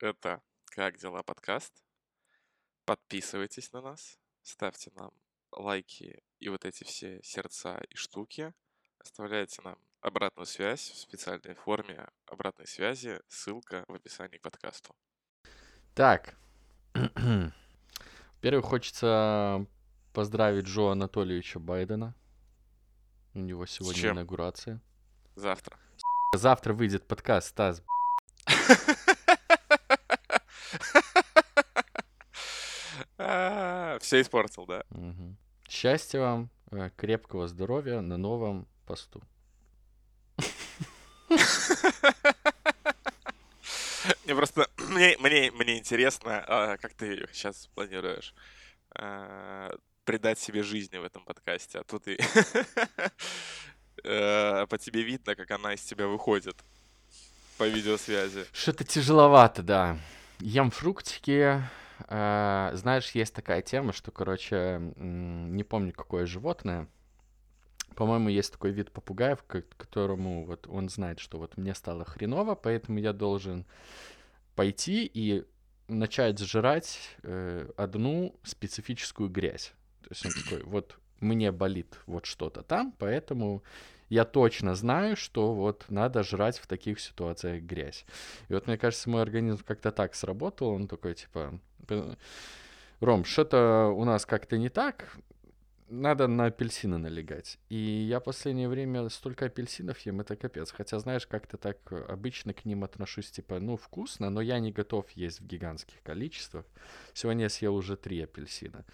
Это «Как дела?» подкаст. Подписывайтесь на нас, ставьте нам лайки и вот эти все сердца и штуки. Оставляйте нам обратную связь в специальной форме обратной связи. Ссылка в описании к подкасту. Так. Во-первых, хочется поздравить Джо Анатольевича Байдена. У него сегодня инаугурация. Завтра. Завтра выйдет подкаст, Стас. Все испортил, да. Счастья вам, э, крепкого здоровья на новом посту. Мне просто мне, мне, мне интересно, а, как ты сейчас планируешь а, придать себе жизни в этом подкасте, а тут и э, по тебе видно, как она из тебя выходит по видеосвязи. Что-то тяжеловато, да. Ем фруктики. э, Знаешь, есть такая тема, что, короче, не помню, какое животное. По-моему, есть такой вид попугаев, ко- которому вот он знает, что вот мне стало хреново, поэтому я должен пойти и начать жрать э, одну специфическую грязь. То есть он такой, вот мне болит вот что-то там, поэтому я точно знаю, что вот надо жрать в таких ситуациях грязь. И вот мне кажется, мой организм как-то так сработал, он такой типа, «П- Ром, что-то у нас как-то не так, надо на апельсины налегать. И я последнее время столько апельсинов ем, это капец. Хотя, знаешь, как-то так обычно к ним отношусь, типа, ну, вкусно, но я не готов есть в гигантских количествах. Сегодня я съел уже три апельсина.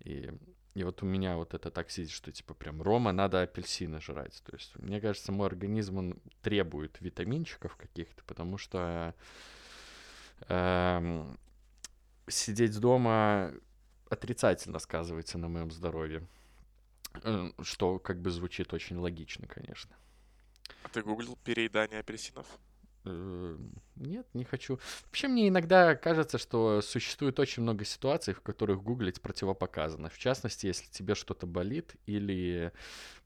И, и вот у меня вот это так сидит, что, типа, прям, Рома, надо апельсины жрать. То есть, мне кажется, мой организм, он требует витаминчиков каких-то, потому что эм, сидеть дома отрицательно сказывается на моем здоровье. Э, Что как бы звучит очень логично, конечно. А ты гуглил переедание апельсинов? Э, Нет, не хочу. Вообще мне иногда кажется, что существует очень много ситуаций, в которых гуглить противопоказано. В частности, если тебе что-то болит или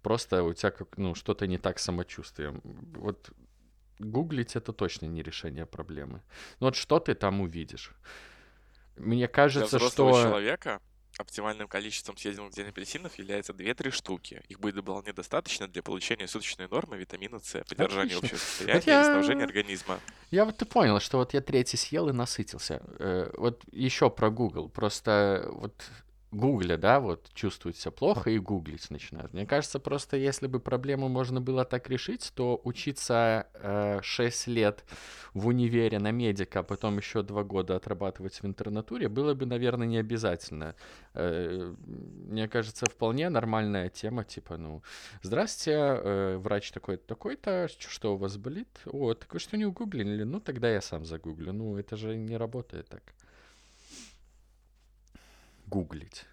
просто у тебя как, ну, что-то не так с самочувствием. Вот гуглить это точно не решение проблемы. Ну вот что ты там увидишь? Мне Для кажется, взрослого что... человека оптимальным количеством съеденных в день апельсинов является 2-3 штуки. Их будет вполне достаточно для получения суточной нормы витамина С, поддержания Отлично. общего Вот состояния и я- восстановления организма. Я вот и понял, что вот я третий съел и насытился. Э, вот еще про Google. Просто вот гугля, да, вот чувствует себя плохо и гуглить начинают. Мне кажется, просто если бы проблему можно было так решить, то учиться э, 6 лет в универе на медика, а потом еще 2 года отрабатывать в интернатуре, было бы, наверное, не обязательно. Э, мне кажется, вполне нормальная тема, типа, ну, Здравствуйте, э, врач такой-то, такой-то, что у вас болит? О, так вы что, не угуглили? Ну, тогда я сам загуглю. Ну, это же не работает так. Гуглить.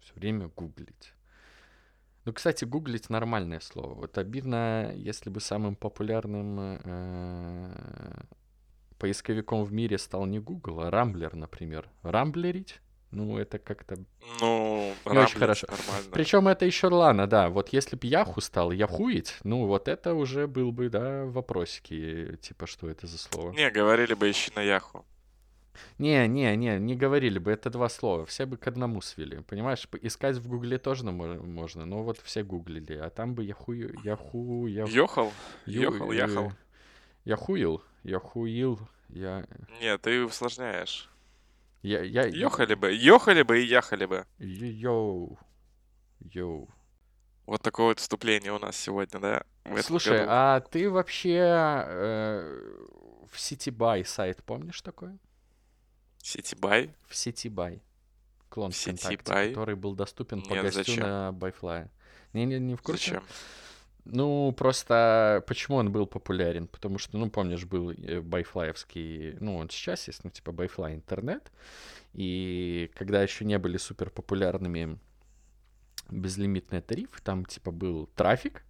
Все время гуглить. Ну, кстати, гуглить нормальное слово. Вот обидно, если бы самым популярным э, поисковиком в мире стал не Google, а Рамблер, например. Рамблерить? Ну, это как-то Ну, очень рамблить хорошо. нормально. причем это еще ладно, да. Вот если бы Яху стал яхуить, ну вот это уже был бы, да, вопросики, типа, что это за слово. Не, говорили бы ищи на Яху. Не, не, не, не говорили бы, это два слова. Все бы к одному свели. Понимаешь, искать в Гугле тоже можно, но вот все гуглили, а там бы яху, яху, яху, Ёхал? ю- Ёхал, э, яхал. яхуил, яхуил, я, Нет, ты усложняешь. я, я, Ёхали бы, ёхали бы и яхали бы. йоу, йоу. Вот такое вот вступление у нас сегодня, да? Слушай, году. а ты вообще э, в City.by сайт помнишь такой? City.by? В City.by. Клон В ВКонтакте, City.by? который был доступен по Нет, гостю зачем? на ByFly е. Не, не, не в курсе. Зачем? Ну, просто почему он был популярен? Потому что, ну, помнишь, был э, байфлаевский, ну, он сейчас есть, ну, типа ByFly интернет. И когда еще не были супер популярными безлимитные тарифы, там, типа, был трафик,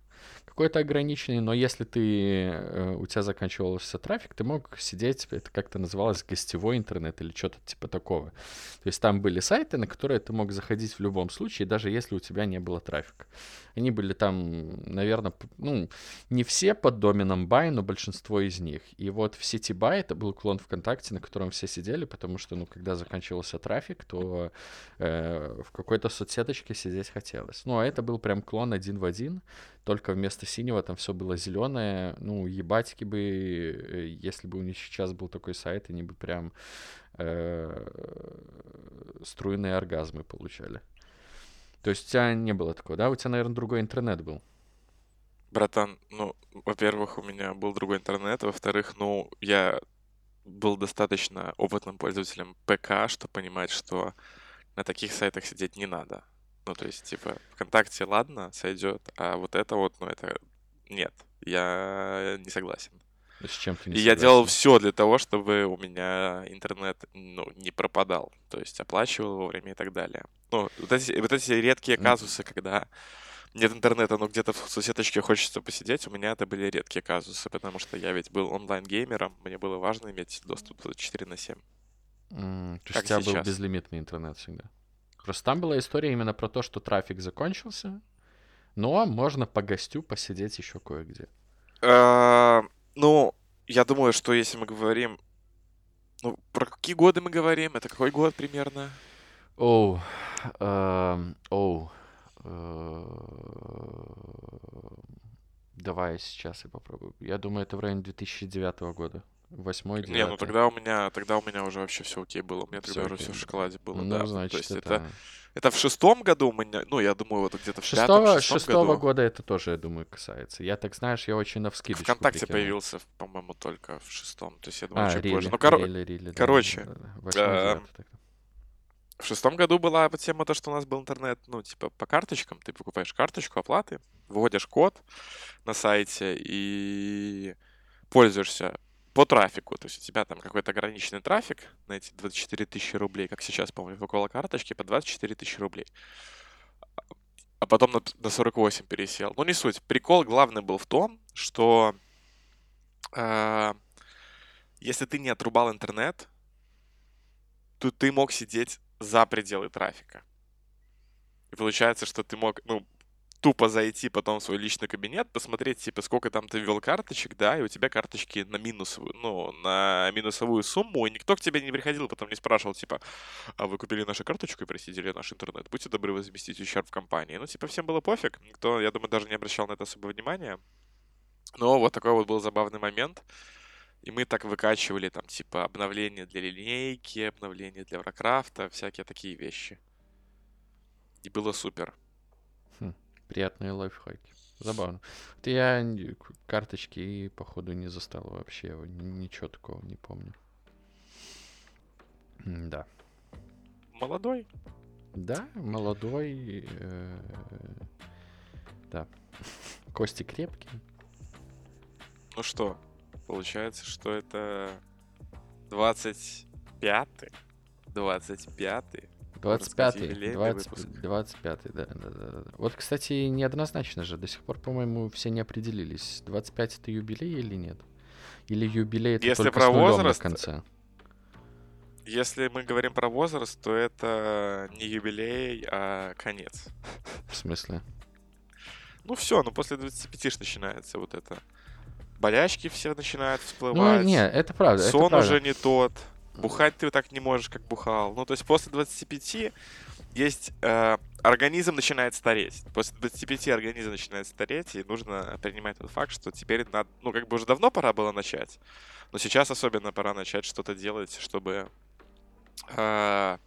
какой-то ограниченный, но если ты, э, у тебя заканчивался трафик, ты мог сидеть, это как-то называлось гостевой интернет или что-то типа такого. То есть там были сайты, на которые ты мог заходить в любом случае, даже если у тебя не было трафика. Они были там, наверное, ну, не все под доменом Buy, но большинство из них. И вот в сети Buy это был клон ВКонтакте, на котором все сидели, потому что, ну, когда заканчивался трафик, то э, в какой-то соцсеточке сидеть хотелось. Ну, а это был прям клон один в один, только вместо синего там все было зеленое. Ну, ебатики бы, э, если бы у них сейчас был такой сайт, они бы прям э, струйные оргазмы получали. То есть у тебя не было такого, да? У тебя, наверное, другой интернет был. Братан, ну, во-первых, у меня был другой интернет, во-вторых, ну, я был достаточно опытным пользователем ПК, чтобы понимать, что на таких сайтах сидеть не надо. Ну, то есть, типа, ВКонтакте, ладно, сойдет, а вот это вот, ну, это нет, я не согласен. С чем ты не И согласен? я делал все для того, чтобы у меня интернет, ну, не пропадал. То есть оплачивал вовремя и так далее. Ну, вот эти, вот эти редкие казусы, когда нет интернета, но где-то в соседочке хочется посидеть, у меня это были редкие казусы, потому что я ведь был онлайн-геймером, мне было важно иметь доступ 24 на 7. М, То есть у тебя был сейчас. безлимитный интернет всегда. Просто там была история именно про то, что трафик закончился, но можно по гостю посидеть еще кое-где. Э, Ну, я думаю, что если мы говорим... Ну, про какие годы мы говорим? Это какой год примерно? Оу, эм, оу, э, давай сейчас я попробую. Я думаю, это в районе 2009 года. Восьмой, Не, ну девятый. тогда у меня, тогда у меня уже вообще все окей было. У меня Всё тогда уже окей, все в шоколаде было, Ну, да. То значит, есть это... это, это в шестом году у меня, ну, я думаю, вот где-то в пятом, Шестого, шестом шестого году. года это тоже, я думаю, касается. Я так, знаешь, я очень навскидочку ВКонтакте прикинул. появился, по-моему, только в шестом. То есть я думаю, А, чуть рили, позже. Ну, коро- рили, рили, короче, да, девятый в шестом году была тема то, что у нас был интернет, ну, типа, по карточкам. Ты покупаешь карточку оплаты, вводишь код на сайте и пользуешься по трафику. То есть у тебя там какой-то ограниченный трафик на эти 24 тысячи рублей, как сейчас, по-моему, около карточки, по 24 тысячи рублей. А потом на, на 48 пересел. Ну, не суть. Прикол главный был в том, что э, если ты не отрубал интернет, то ты мог сидеть за пределы трафика. И получается, что ты мог, ну, тупо зайти потом в свой личный кабинет, посмотреть, типа, сколько там ты ввел карточек, да, и у тебя карточки на минусовую, ну, на минусовую сумму, и никто к тебе не приходил, потом не спрашивал, типа, а вы купили нашу карточку и просидели наш интернет, будьте добры возместить ущерб в компании. Ну, типа, всем было пофиг, никто, я думаю, даже не обращал на это особо внимания. Но вот такой вот был забавный момент. И мы так выкачивали там, типа, обновления для линейки, обновления для Варкрафта, всякие такие вещи. И было супер. Приятные лайфхаки. Забавно. Вот я к- карточки, походу, не застал вообще. Ничего такого не помню. Да. Молодой. Да, молодой. э, Да. Кости крепкие. Ну что, получается, что это 25-й, 25-й. 25-й, юбилейный 20, выпуск. 25-й, да, да, да, да. Вот, кстати, неоднозначно же. До сих пор, по-моему, все не определились. 25 это юбилей или нет? Или юбилей это Если только про с нулем возраст, на конце? Если мы говорим про возраст, то это не юбилей, а конец. В смысле? Ну все, ну после 25 ж начинается вот это. Болячки все начинают Ну, всплывать. не, это правда. это Сон правда. уже не тот. Бухать ты так не можешь, как бухал. Ну, то есть после 25 есть... э, организм начинает стареть. После 25 организм начинает стареть, и нужно принимать тот факт, что теперь надо... Ну, как бы уже давно пора было начать, но сейчас особенно пора начать что-то делать, чтобы э,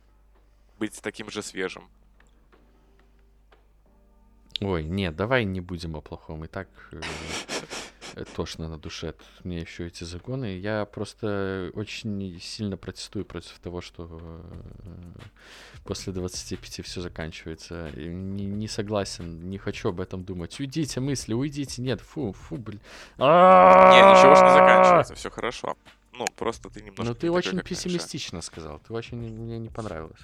быть таким же свежим. Ой, нет, давай не будем о плохом. И так э, тошно на душе. Тут Мне еще эти загоны. Я просто очень сильно протестую против того, что э, после 25 все заканчивается. И Не, не согласен, не хочу об этом думать. Уйдите, мысли, уйдите. Нет, фу, фу, блин. Не, ничего не заканчивается, все хорошо. Ну, просто ты немножко Ну ты очень пессимистично сказал. Ты очень мне не понравилось.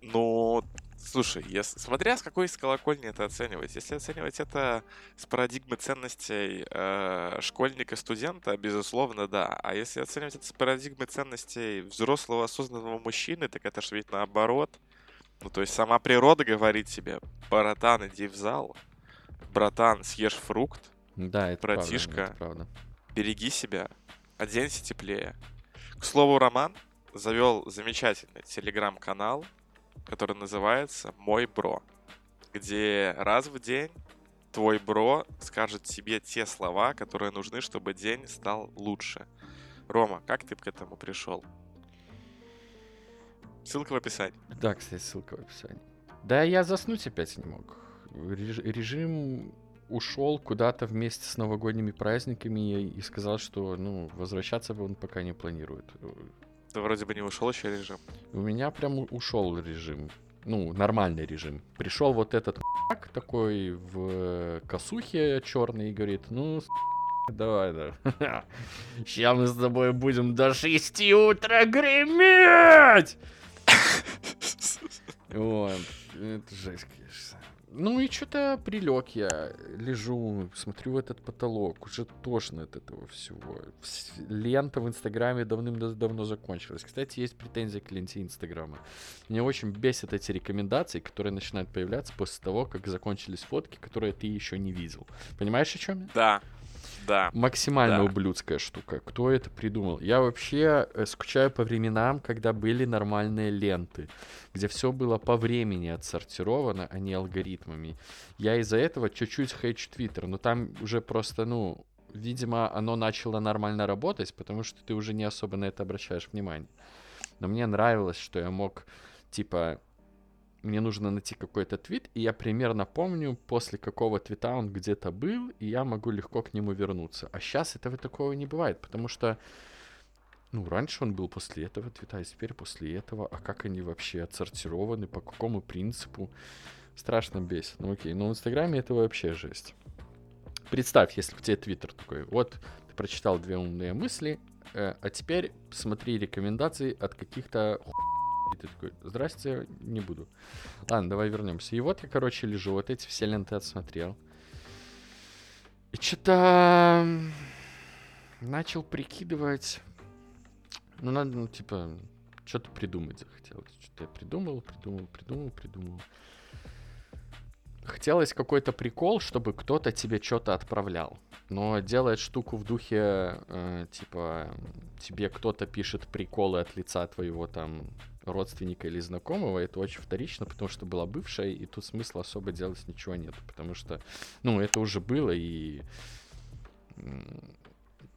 Ну, Слушай, если, смотря с какой с колокольни это оценивать. Если оценивать это с парадигмы ценностей э, школьника, студента, безусловно, да. А если оценивать это с парадигмы ценностей взрослого осознанного мужчины, так это же ведь наоборот. Ну, то есть сама природа говорит тебе, братан, иди в зал, братан, съешь фрукт, Да, это правда, братишка, это правда. береги себя, оденься теплее. К слову, Роман завел замечательный телеграм-канал, который называется «Мой бро», где раз в день твой бро скажет тебе те слова, которые нужны, чтобы день стал лучше. Рома, как ты к этому пришел? Ссылка в описании. Да, кстати, ссылка в описании. Да, я заснуть опять не мог. Реж- режим ушел куда-то вместе с новогодними праздниками и сказал, что ну возвращаться он пока не планирует. Да вроде бы не ушел еще режим. У меня прям ушел режим. Ну, нормальный режим. Пришел вот этот такой в косухе черный и говорит, ну, давай, да. Сейчас мы с тобой будем до 6 утра греметь! Вот. Это жесть, конечно. Ну и что-то прилег я, лежу, смотрю в этот потолок, уже тошно от этого всего. Вс- Лента в Инстаграме давным-давно закончилась. Кстати, есть претензии к ленте Инстаграма. Меня очень бесят эти рекомендации, которые начинают появляться после того, как закончились фотки, которые ты еще не видел. Понимаешь, о чем я? Да, да. Максимально Да. ублюдская штука. Кто это придумал? Я вообще э, скучаю по временам, когда были нормальные ленты, где все было по времени отсортировано, а не алгоритмами. Я из-за этого чуть-чуть хейчу Твиттер, но там уже просто, ну, видимо, оно начало нормально работать, потому что ты уже не особо на это обращаешь внимание. Но мне нравилось, что я мог, типа, мне нужно найти какой-то твит, и я примерно помню, после какого твита он где-то был, и я могу легко к нему вернуться. А сейчас этого такого не бывает, потому что, ну, раньше он был после этого твита, а теперь после этого. А как они вообще отсортированы, по какому принципу? Страшно бесит. Ну окей, но в Инстаграме это вообще жесть. Представь, если у тебя твиттер такой, вот, ты прочитал две умные мысли, э, а теперь смотри рекомендации от каких-то ху- и ты такой, здрасте, не буду. Ладно, давай вернемся. И вот я, короче, лежу, вот эти все ленты отсмотрел. И что-то начал прикидывать. Ну, надо, ну, типа, что-то придумать захотелось. Что-то я придумал, придумал, придумал, придумал. Хотелось какой-то прикол, чтобы кто-то тебе что-то отправлял. Но делает штуку в духе, э, типа, тебе кто-то пишет приколы от лица твоего там родственника или знакомого, это очень вторично, потому что была бывшая, и тут смысла особо делать ничего нет, потому что, ну, это уже было, и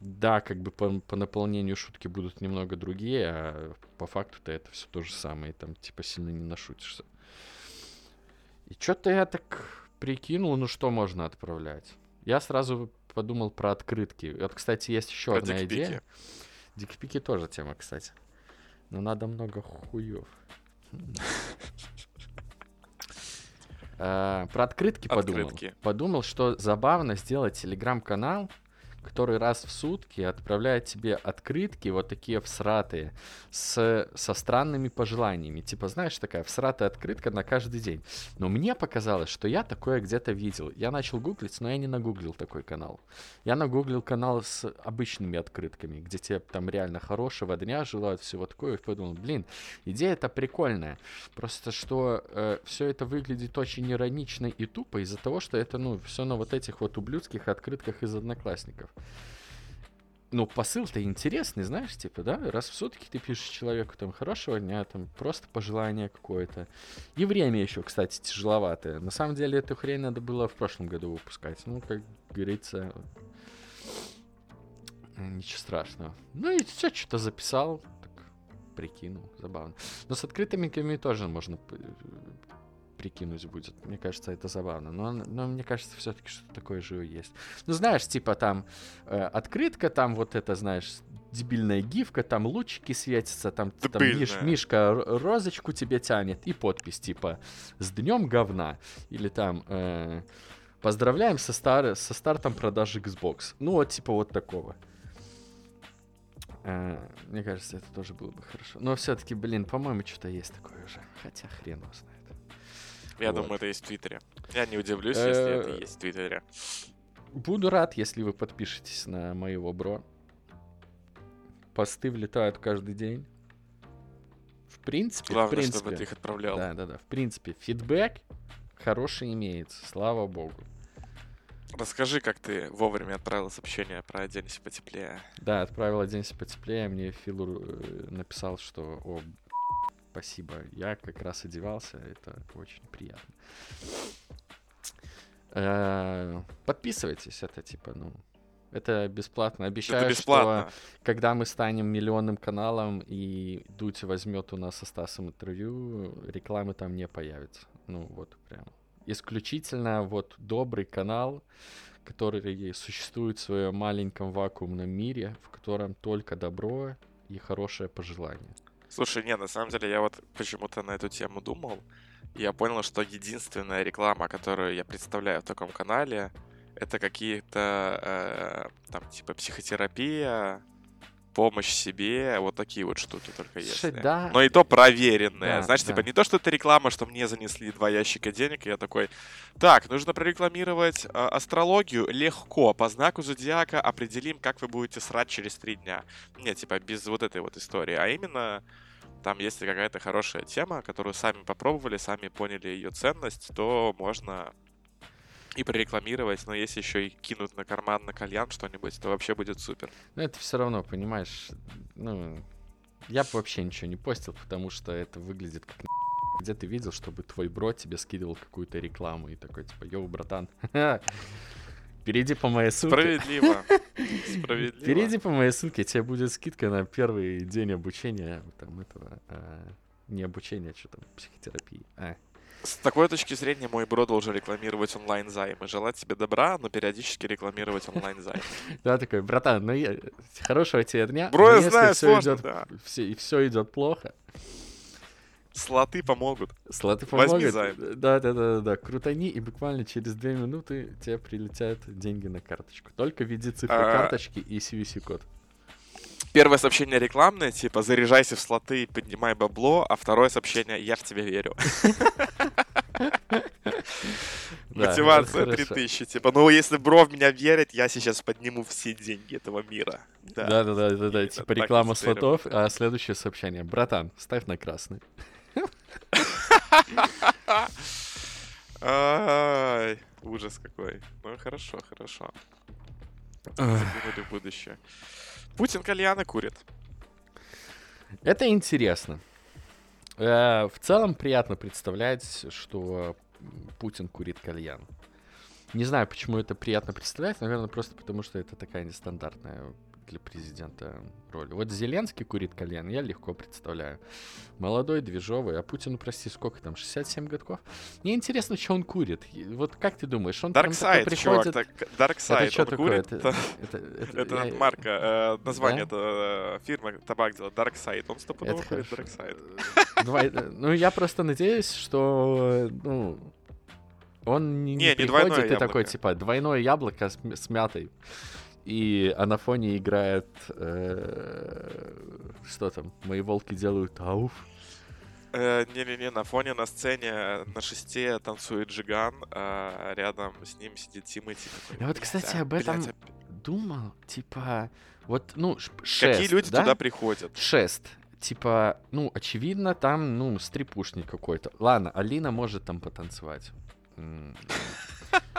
да, как бы по, по наполнению шутки будут немного другие, а по факту-то это все то же самое, там типа сильно не нашутишься. И что-то я так прикинул, ну что можно отправлять. Я сразу подумал про открытки. Вот, кстати, есть еще Про одна дикпики. идея. Дикпики тоже тема, кстати. Но надо много хуев. Э, Про открытки подумал. Подумал, что забавно сделать телеграм-канал, который раз в сутки отправляет тебе открытки, вот такие всратые, с, со странными пожеланиями. Типа, знаешь, такая всратая открытка на каждый день. Но мне показалось, что я такое где-то видел. Я начал гуглить, но я не нагуглил такой канал. Я нагуглил канал с обычными открытками, где тебе там реально хорошего дня желают, всего такое. И подумал, блин, идея это прикольная. Просто что все это выглядит очень иронично и тупо из-за того, что это, ну, все на вот этих вот ублюдских открытках из одноклассников. Ну, посыл-то интересный, знаешь, типа, да? Раз в сутки ты пишешь человеку там хорошего дня, там просто пожелание какое-то. И время еще, кстати, тяжеловатое. На самом деле эту хрень надо было в прошлом году выпускать. Ну, как говорится, ничего страшного. Ну и все, что-то записал, так прикинул, забавно. Но с открытыми ками тоже можно прикинуть будет. Мне кажется, это забавно. Но, но мне кажется, все-таки что-то такое же есть. Ну, знаешь, типа там э, открытка, там вот это, знаешь, дебильная гифка, там лучики светятся, там, там Миш-. Мишка розочку тебе тянет, и подпись типа «С днем говна». Или там э, «Поздравляем со, стар- со стартом продажи Xbox». Ну, вот типа вот такого. Э, мне кажется, это тоже было бы хорошо. Но все-таки, блин, по-моему, что-то есть такое уже. Хотя хрен его знает. Я Вот. думаю, это есть в Твиттере. Я не удивлюсь, если это Э, есть в Твиттере. Буду рад, если вы подпишетесь на моего бро. Посты влетают каждый день. В принципе, в Главное, принципе. чтобы ты их отправлял. Да, да, да. В принципе, фидбэк хороший имеется, слава богу. Расскажи, как ты вовремя отправил сообщение про «Оденься потеплее». Да, отправил оденься потеплее, мне Филу э, написал, что о, спасибо, я как раз одевался, это очень приятно. Э, Подписывайтесь, это типа, ну, это бесплатно. Обещаю, это что бесплатно. когда мы станем миллионным каналом и Дудь возьмет у нас со Стасом интервью, рекламы там не появится. Ну вот прям. Исключительно вот добрый канал, который существует в своем маленьком вакуумном мире, в котором только добро и хорошее пожелание. Слушай, не, на самом деле я вот почему-то на эту тему думал. Я понял, что единственная реклама, которую я представляю в таком канале, это какие-то э, там типа психотерапия, помощь себе, вот такие вот штуки только есть. да. Но и то проверенные. Да, Знаешь, да. типа не то, что это реклама, что мне занесли два ящика денег, и я такой, так, нужно прорекламировать э, астрологию легко, по знаку зодиака определим, как вы будете срать через три дня. Нет, типа без вот этой вот истории, а именно там, если какая-то хорошая тема, которую сами попробовали, сами поняли ее ценность, то можно и прорекламировать, но если еще и кинуть на карман на кальян что-нибудь, то вообще будет супер. Но это все равно, понимаешь, ну, я бы вообще ничего не постил, потому что это выглядит как где ты видел, чтобы твой бро тебе скидывал какую-то рекламу и такой, типа, йоу, братан, перейди по моей ссылке. Справедливо. Справедливо. Перейди по моей ссылке, тебе будет скидка на первый день обучения, там, этого, а, не обучения, что там, психотерапии. А, С такой точки зрения мой бро должен рекламировать онлайн-займы. Желать тебе добра, но периодически рекламировать онлайн-займы. Да, такой, братан, ну я... хорошего тебе дня. Бро, я знаю, сложно, да. все, и все идет плохо, Слоты помогут. Слоты Возьми помогут. займ. Да, да, да, да, да. Крутани, и буквально через две минуты тебе прилетят деньги на карточку. Только введи цифры А. карточки и CVC-код. Первое сообщение рекламное, типа «Заряжайся в слоты и поднимай бабло», а второе сообщение «Я в тебя верю». Мотивация это хорошо. 3000. Типа, ну если бро в меня верит, я сейчас подниму все деньги этого мира. Да, да, да, да, да. И Типа реклама слотов, а следующее сообщение. Братан, ставь на красный. Ай, ужас какой. Ну хорошо, хорошо. Заглянули в будущее. Путин кальяны курит. Это интересно. Э, В целом приятно представлять, что Путин курит кальян. Не знаю, почему это приятно представлять. Наверное, просто потому, что это такая нестандартная для президента роль. Вот Зеленский курит кальян, я легко представляю. Молодой, движовый, а Путину, прости, сколько там, 67 годков? Мне интересно, что он курит. И Вот как ты думаешь, он такой Dark Side, чувак, приходит... так, Dark Side, это что он такое? курит. Это, Это, это- это я- марка, э, название, Да? это э, фирма табак делает, Dark Side. Он стопудово курит. Dark Side. Двой- Ну, я просто надеюсь, что, ну, он не, не Не, не приходит и такой, яблоко. типа, двойное яблоко с, с мятой. И а на фоне играет, э, что там, мои волки делают ауф. Э, Не-не-не, на фоне на сцене на шесте танцует Джиган, а рядом с ним сидит Тимати. Я вот, «Блядь, кстати, об этом блядь, Думал, типа, вот, ну, шест, Какие люди да? туда приходят? Шест. Типа, ну, очевидно, там, ну, стрипушник какой-то. Ладно, Алина может там потанцевать.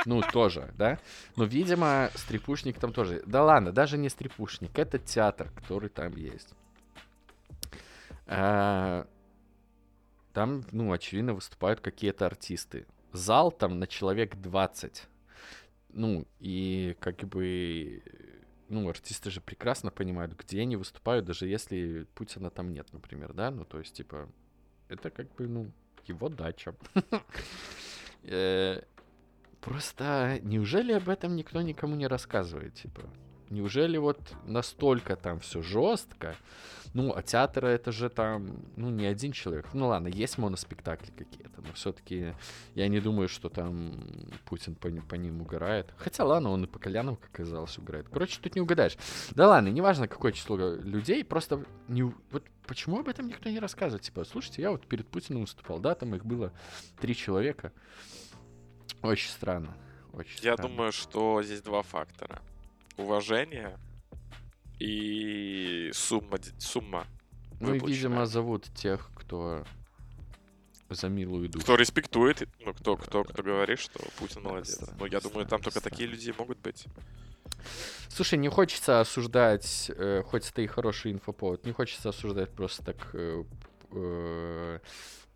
Ну, тоже, да? Но, видимо, стрипушник там тоже. Да ладно, даже не стрипушник, это театр, который там есть. А, Там, ну, очевидно, выступают какие-то артисты. Зал там на человек 20. Ну, и как бы... Ну, артисты же прекрасно понимают, где они выступают, даже если Путина там нет, например, да? Ну, то есть, типа, это как бы, ну, его дача. Просто неужели об этом никто никому не рассказывает, типа? Неужели вот настолько там все жестко? Ну, а театр это же там, ну, не один человек. Ну ладно, есть моноспектакли какие-то, но все-таки я не думаю, что там Путин по, по ним угорает. Хотя ладно, он и по Колянам, как оказалось, угорает. Короче, тут не угадаешь. Да ладно, неважно, какое число людей, просто не, вот почему об этом никто не рассказывает? Типа, слушайте, я вот перед Путиным выступал, да, там их было три человека. Очень странно. Очень Я странно. думаю, что здесь два фактора. Уважение и сумма, сумма Ну и, видимо, зовут тех, кто за милую душу. Кто респектует, ну, кто, кто, Да. кто говорит, что Путин Да, молодец. странно, Ну, я думаю, там только такие люди могут быть. Слушай, не хочется осуждать, э, хоть это и хороший инфоповод, не хочется осуждать просто так э, э,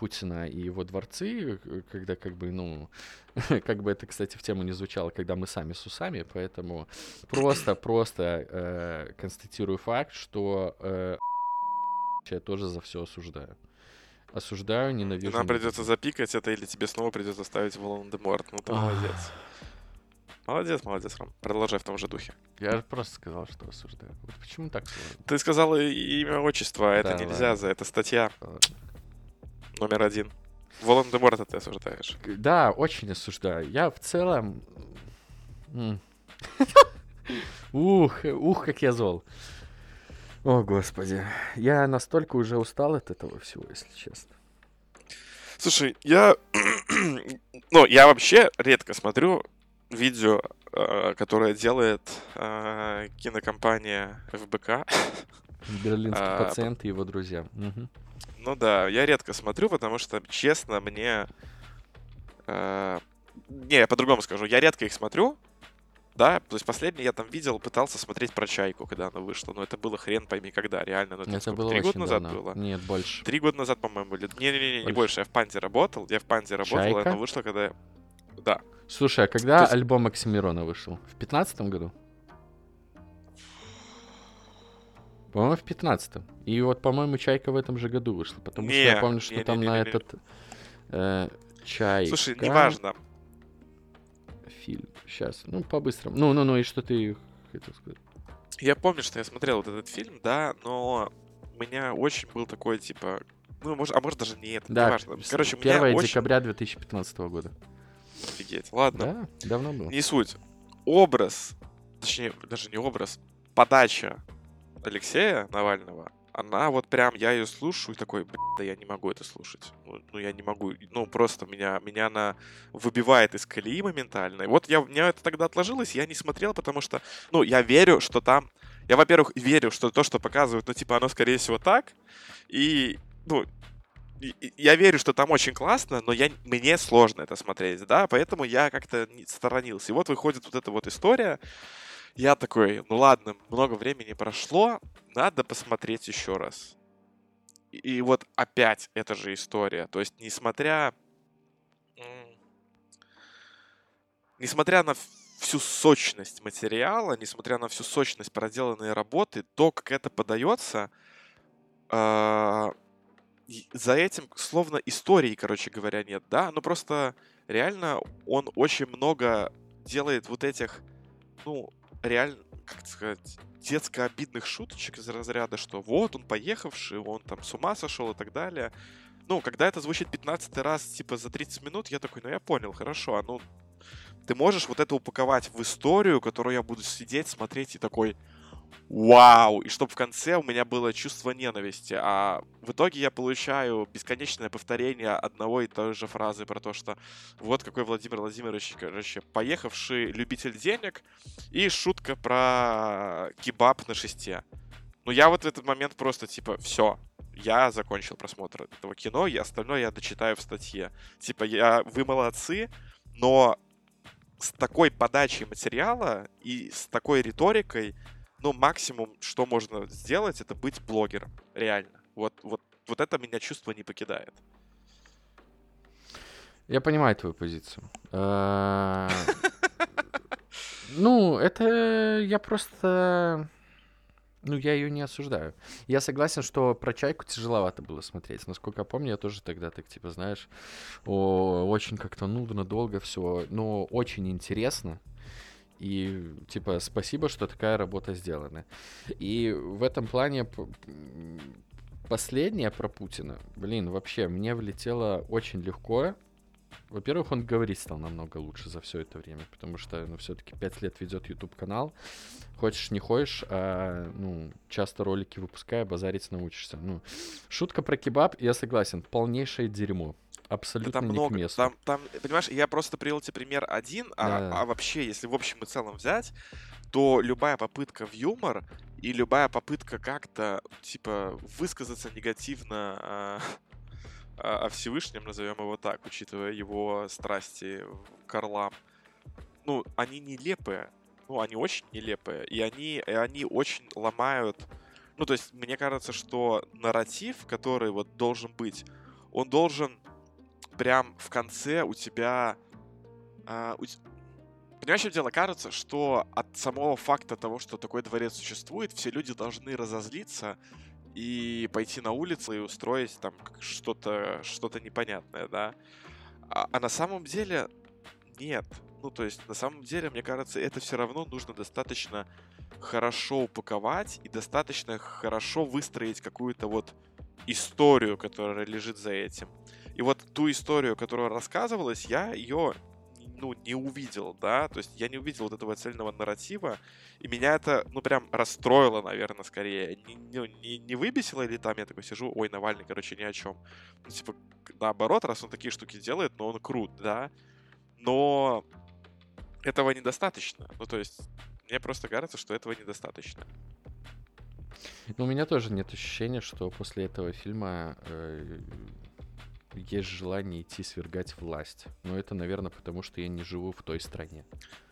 Путина и его дворцы, когда как бы, ну, как бы это, кстати, в тему не звучало, когда мы сами с усами, поэтому просто, просто э, констатирую факт, что э, я тоже за все осуждаю. Осуждаю, ненавижу. нам придется запикать это, или тебе снова придется ставить Волан-де-Морт. Ну, ты молодец. Молодец, молодец, Ром. Продолжай в том же духе. Я же просто сказал, что осуждаю. Вот почему так сложно? Ты сказал имя, отчество, а это Да, нельзя, ладно. за это статья Ладно. Номер один. Волан-де-Морта ты осуждаешь. Да, очень осуждаю. Я в целом... Ух, ух, как я зол. О, господи. Я настолько уже устал от этого всего, если честно. Слушай, я... ну, я вообще редко смотрю видео, э, которое делает э, кинокомпания ФБК. Берлинский А, пациент и его друзья. Мгм. Ну да, я редко смотрю, потому что, честно, мне... э, не, я по-другому скажу. Я редко их смотрю, да, то есть последний я там видел, пытался смотреть про Чайку, когда она вышла, но это было хрен пойми когда, реально. Ну, это, Это было три года назад давно. было? Нет, больше. Три года назад, по-моему, или... Не-не-не, не Больше. больше, я в Панде работал, я в Панде работал, и Чайка? она вышла, когда... Да. Слушай, а когда есть- альбом Оксимирона вышел? В пятнадцатом году? По-моему, в пятнадцатом. И вот, по-моему, Чайка в этом же году вышла. Потому что я Не, помню, что там на не-не-не-не-не. этот э, Чайка... Слушай, неважно. Фильм. Сейчас. Ну, по-быстрому. Ну, ну, ну, и что ты хотел сказать? Я помню, что я смотрел вот этот фильм, да, но у меня очень был такой, типа... Ну, может, а может даже не это, Да, неважно. Короче, у меня 1 очень... декабря 2015 года. Офигеть. Ладно, Да, давно было. не суть. Образ, точнее, даже не образ, подача Алексея Навального, она вот прям, я ее слушаю и такой, «Блин, да я не могу это слушать. Ну, ну, я не могу, ну, просто меня, меня она выбивает из колеи моментально. И вот я, у меня это тогда отложилось, я не смотрел, потому что, ну, я верю, что там, я, во-первых, верю, что то, что показывают, ну, типа, оно, скорее всего, так, и, ну, я верю, что там очень классно, но я, мне сложно это смотреть, да, поэтому я как-то сторонился. И вот выходит вот эта вот история, я такой, ну ладно, много времени прошло, надо посмотреть еще раз. И, и вот опять эта же история. То есть, несмотря... Несмотря на всю сочность материала, несмотря на всю сочность проделанной работы, то, как это подается, а, за этим словно истории, короче говоря, нет, да? Ну просто реально он очень много делает вот этих, ну, реально, как сказать, детско обидных шуточек из разряда, что вот он поехавший, он там с ума сошел и так далее. Ну, когда это звучит 15 раз, типа, за 30 минут, я такой, ну, я понял, хорошо, а ну, ты можешь вот это упаковать в историю, которую я буду сидеть, смотреть и такой, вау, и чтобы в конце у меня было чувство ненависти, а в итоге я получаю бесконечное повторение одного и той же фразы про то, что вот какой Владимир Владимирович, короче, поехавший любитель денег, и шутка про кебаб на шесте. Ну, я вот в этот момент просто, типа, все, я закончил просмотр этого кино, и остальное я дочитаю в статье. Типа, я, вы молодцы, но с такой подачей материала и с такой риторикой, ну, максимум, что можно сделать, это быть блогером. Реально. Вот, вот, вот это меня чувство не покидает. Я понимаю твою позицию. А, Ну, это я просто... Ну, я ее не осуждаю. Я согласен, что про чайку тяжеловато было смотреть. Насколько я помню, я тоже тогда так, типа, знаешь, о, очень как-то нудно, долго все, но очень интересно. И, типа, спасибо, что такая работа сделана. И в этом плане последнее про Путина, блин, вообще, мне влетело очень легко. Во-первых, он говорить стал намного лучше за все это время, потому что, ну, все-таки пять лет ведет YouTube канал. Хочешь, не хочешь, а, ну, часто ролики выпуская, базарить научишься. Ну, шутка про кебаб, я согласен, полнейшее дерьмо. Абсолютно там не много, к месту. Там, там, понимаешь, я просто привел тебе пример один, а, да. а вообще, если в общем и целом взять, то любая попытка в юмор и любая попытка как-то, типа, высказаться негативно а, о Всевышнем, назовем его так, учитывая его страсти к орлам, ну, они нелепые. Ну, они очень нелепые. И они, и они очень ломают... Ну, то есть, мне кажется, что нарратив, который вот должен быть, он должен прям в конце у тебя... А, у... Понимаешь, что дело? Кажется, что от самого факта того, что такой дворец существует, все люди должны разозлиться и пойти на улицу и устроить там что-то что-то непонятное, да. А, а на самом деле нет. Ну, то есть, на самом деле, мне кажется, это все равно нужно достаточно хорошо упаковать и достаточно хорошо выстроить какую-то вот историю, которая лежит за этим. И вот ту историю, которая рассказывалась, я ее ну, не увидел, да, то есть я не увидел вот этого цельного нарратива, и меня это, ну, прям расстроило, наверное, скорее. Не, не, не, не выбесило или там я такой сижу, ой, Навальный, короче, ни о чем. Ну, типа, наоборот, раз он такие штуки делает, но он крут, да, но этого недостаточно. Ну, то есть, мне просто кажется, что этого недостаточно. Ну, у меня тоже нет ощущения, что после этого фильма э, есть желание идти свергать власть. Но это, наверное, потому что я не живу в той стране.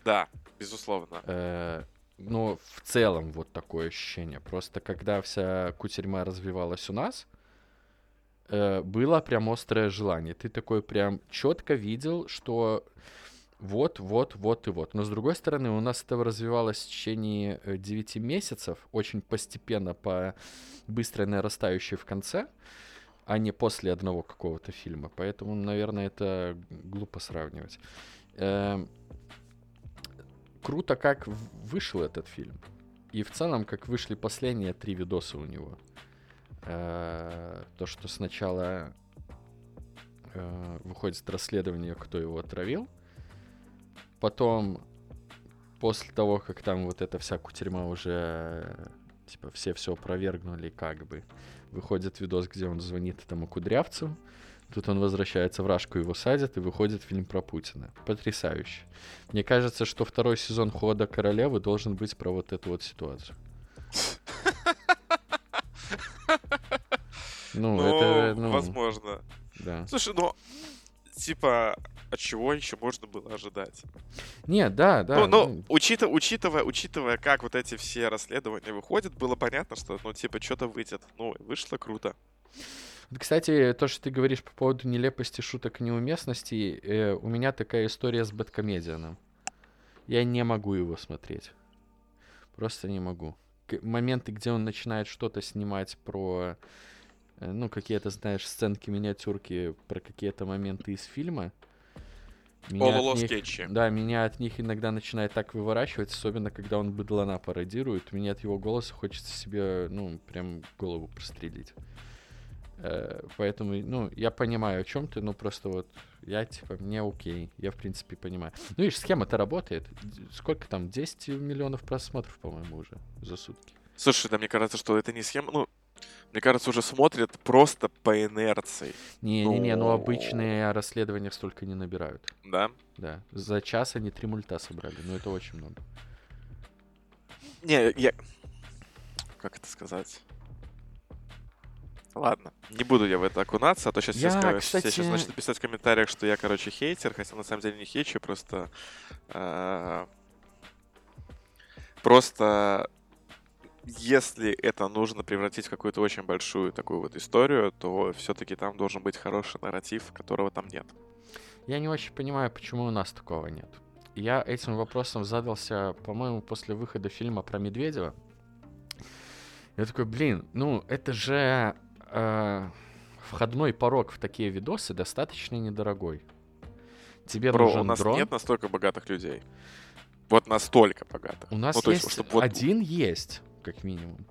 Да, безусловно. Э, но в целом вот такое ощущение. Просто когда вся кутерьма развивалась у нас, э, было прям острое желание. Ты такой прям четко видел, что вот, вот, вот и вот. Но с другой стороны, у нас это развивалось в течение 9 э, месяцев, очень постепенно, по быстро нарастающей в конце а не после одного какого-то фильма. Поэтому, наверное, это глупо сравнивать. Эм, круто, как вышел этот фильм. И в целом, как вышли последние три видоса у него. Э, то, что сначала э, выходит расследование, кто его отравил. Потом, после того, как там вот эта вся кутерьма уже, типа, все все опровергнули, как бы, выходит видос, где он звонит этому Кудрявцу, Тут он возвращается в Рашку, его садят, и выходит фильм про Путина. Потрясающе. Мне кажется, что второй сезон «Хода королевы» должен быть про вот эту вот ситуацию. Ну, ну это... Ну, возможно. Да. Слушай, ну, типа, от чего еще можно было ожидать? Нет, да, да. Ну, ну, ну... Учитывая, учитывая, учитывая, как вот эти все расследования выходят, было понятно, что, ну, типа, что-то выйдет. Ну, вышло круто. Кстати, то, что ты говоришь по поводу нелепости шуток и неуместности, э, у меня такая история с Бэткомедианом. Я не могу его смотреть. Просто не могу. К- моменты, где он начинает что-то снимать про, э, ну, какие-то, знаешь, сценки, миниатюрки, про какие-то моменты из фильма, меня них, скетчи. Да, меня от них иногда начинает так выворачивать, особенно когда он быдлана пародирует. Мне от его голоса хочется себе, ну, прям голову прострелить. Э, поэтому, ну, я понимаю, о чем ты, но просто вот я, типа, мне окей, я, в принципе, понимаю. Ну, видишь, схема-то работает. Сколько там, 10 миллионов просмотров, по-моему, уже за сутки. Слушай, да мне кажется, что это не схема, ну, мне кажется, уже смотрят просто по инерции. Не-не-не, ну... но обычные расследования столько не набирают. Да? Да. За час они три мульта собрали, но это очень много. Не, я... Как это сказать? Ладно, не буду я в это окунаться, а то сейчас я, все, скажу, кстати... все сейчас начнут писать в комментариях, что я, короче, хейтер, хотя на самом деле не хейчу, просто... Э, просто если это нужно превратить в какую-то очень большую такую вот историю, то все-таки там должен быть хороший нарратив, которого там нет. Я не очень понимаю, почему у нас такого нет. Я этим вопросом задался, по-моему, после выхода фильма про Медведева. Я такой, блин, ну это же э, входной порог в такие видосы достаточно недорогой. Тебе Бро, нужен у нас дрон. нет настолько богатых людей. Вот настолько богатых. У нас Ну, есть, есть, чтобы вот- один есть, как минимум.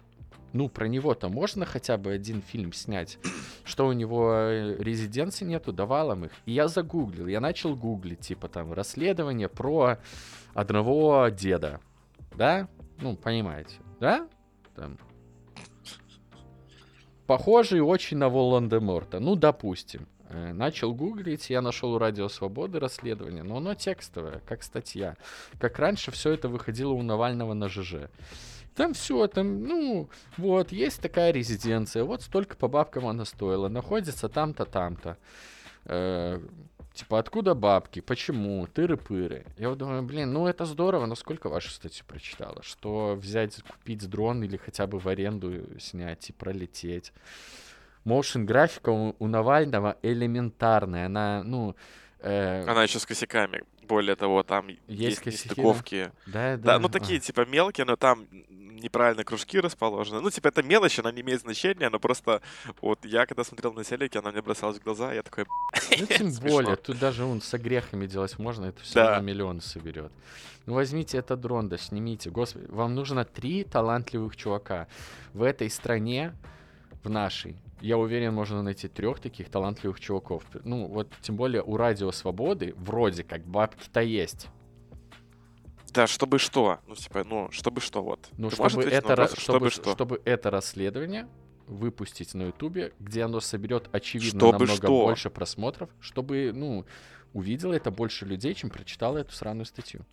Ну, про него-то можно хотя бы один фильм снять. Что у него э, резиденции нету, давалом их. И я загуглил, я начал гуглить, типа там, расследование про одного деда. Да? Ну, понимаете, да? Там. Похожий очень на Волан-де-Морта. Ну, допустим. Э, Начал гуглить, я нашел у Радио Свободы расследование, но оно текстовое, как статья. Как раньше все это выходило у Навального на ЖЖ. Там все, там, ну, вот, есть такая резиденция, вот столько по бабкам она стоила, находится там-то, там-то. Э, типа, откуда бабки, почему, тыры-пыры. Я вот думаю, блин, ну это здорово, но сколько вашу статью прочитала? Что взять, купить дрон или хотя бы в аренду снять и пролететь. Моушен графика у, у Навального элементарная, она, ну... э, Она еще с косяками. Более того, там есть, да? нестыковки. да, Да, ну а. такие, типа, мелкие, но там неправильно кружки расположены. Ну, типа, это мелочь, она не имеет значения, но просто вот я, когда смотрел на телеке, она мне бросалась в глаза, я такой, Ну, тем более, тут даже он со грехами делать можно, это все Да. равно миллион соберет. Ну, возьмите этот дрон, да снимите. Господи, вам нужно три талантливых чувака. В этой стране, в нашей, я уверен, можно найти трех таких талантливых чуваков. Ну, вот тем более у Радио Свободы вроде как бабки-то есть. да, чтобы что? Ну, типа, ну, чтобы что, вот. Ну, Ты чтобы это, вопрос, чтобы, чтобы что? чтобы это расследование выпустить на Ютубе, где оно соберет, очевидно, Чтобы намного что? больше просмотров, чтобы, ну, увидело это больше людей, чем прочитало эту сраную статью.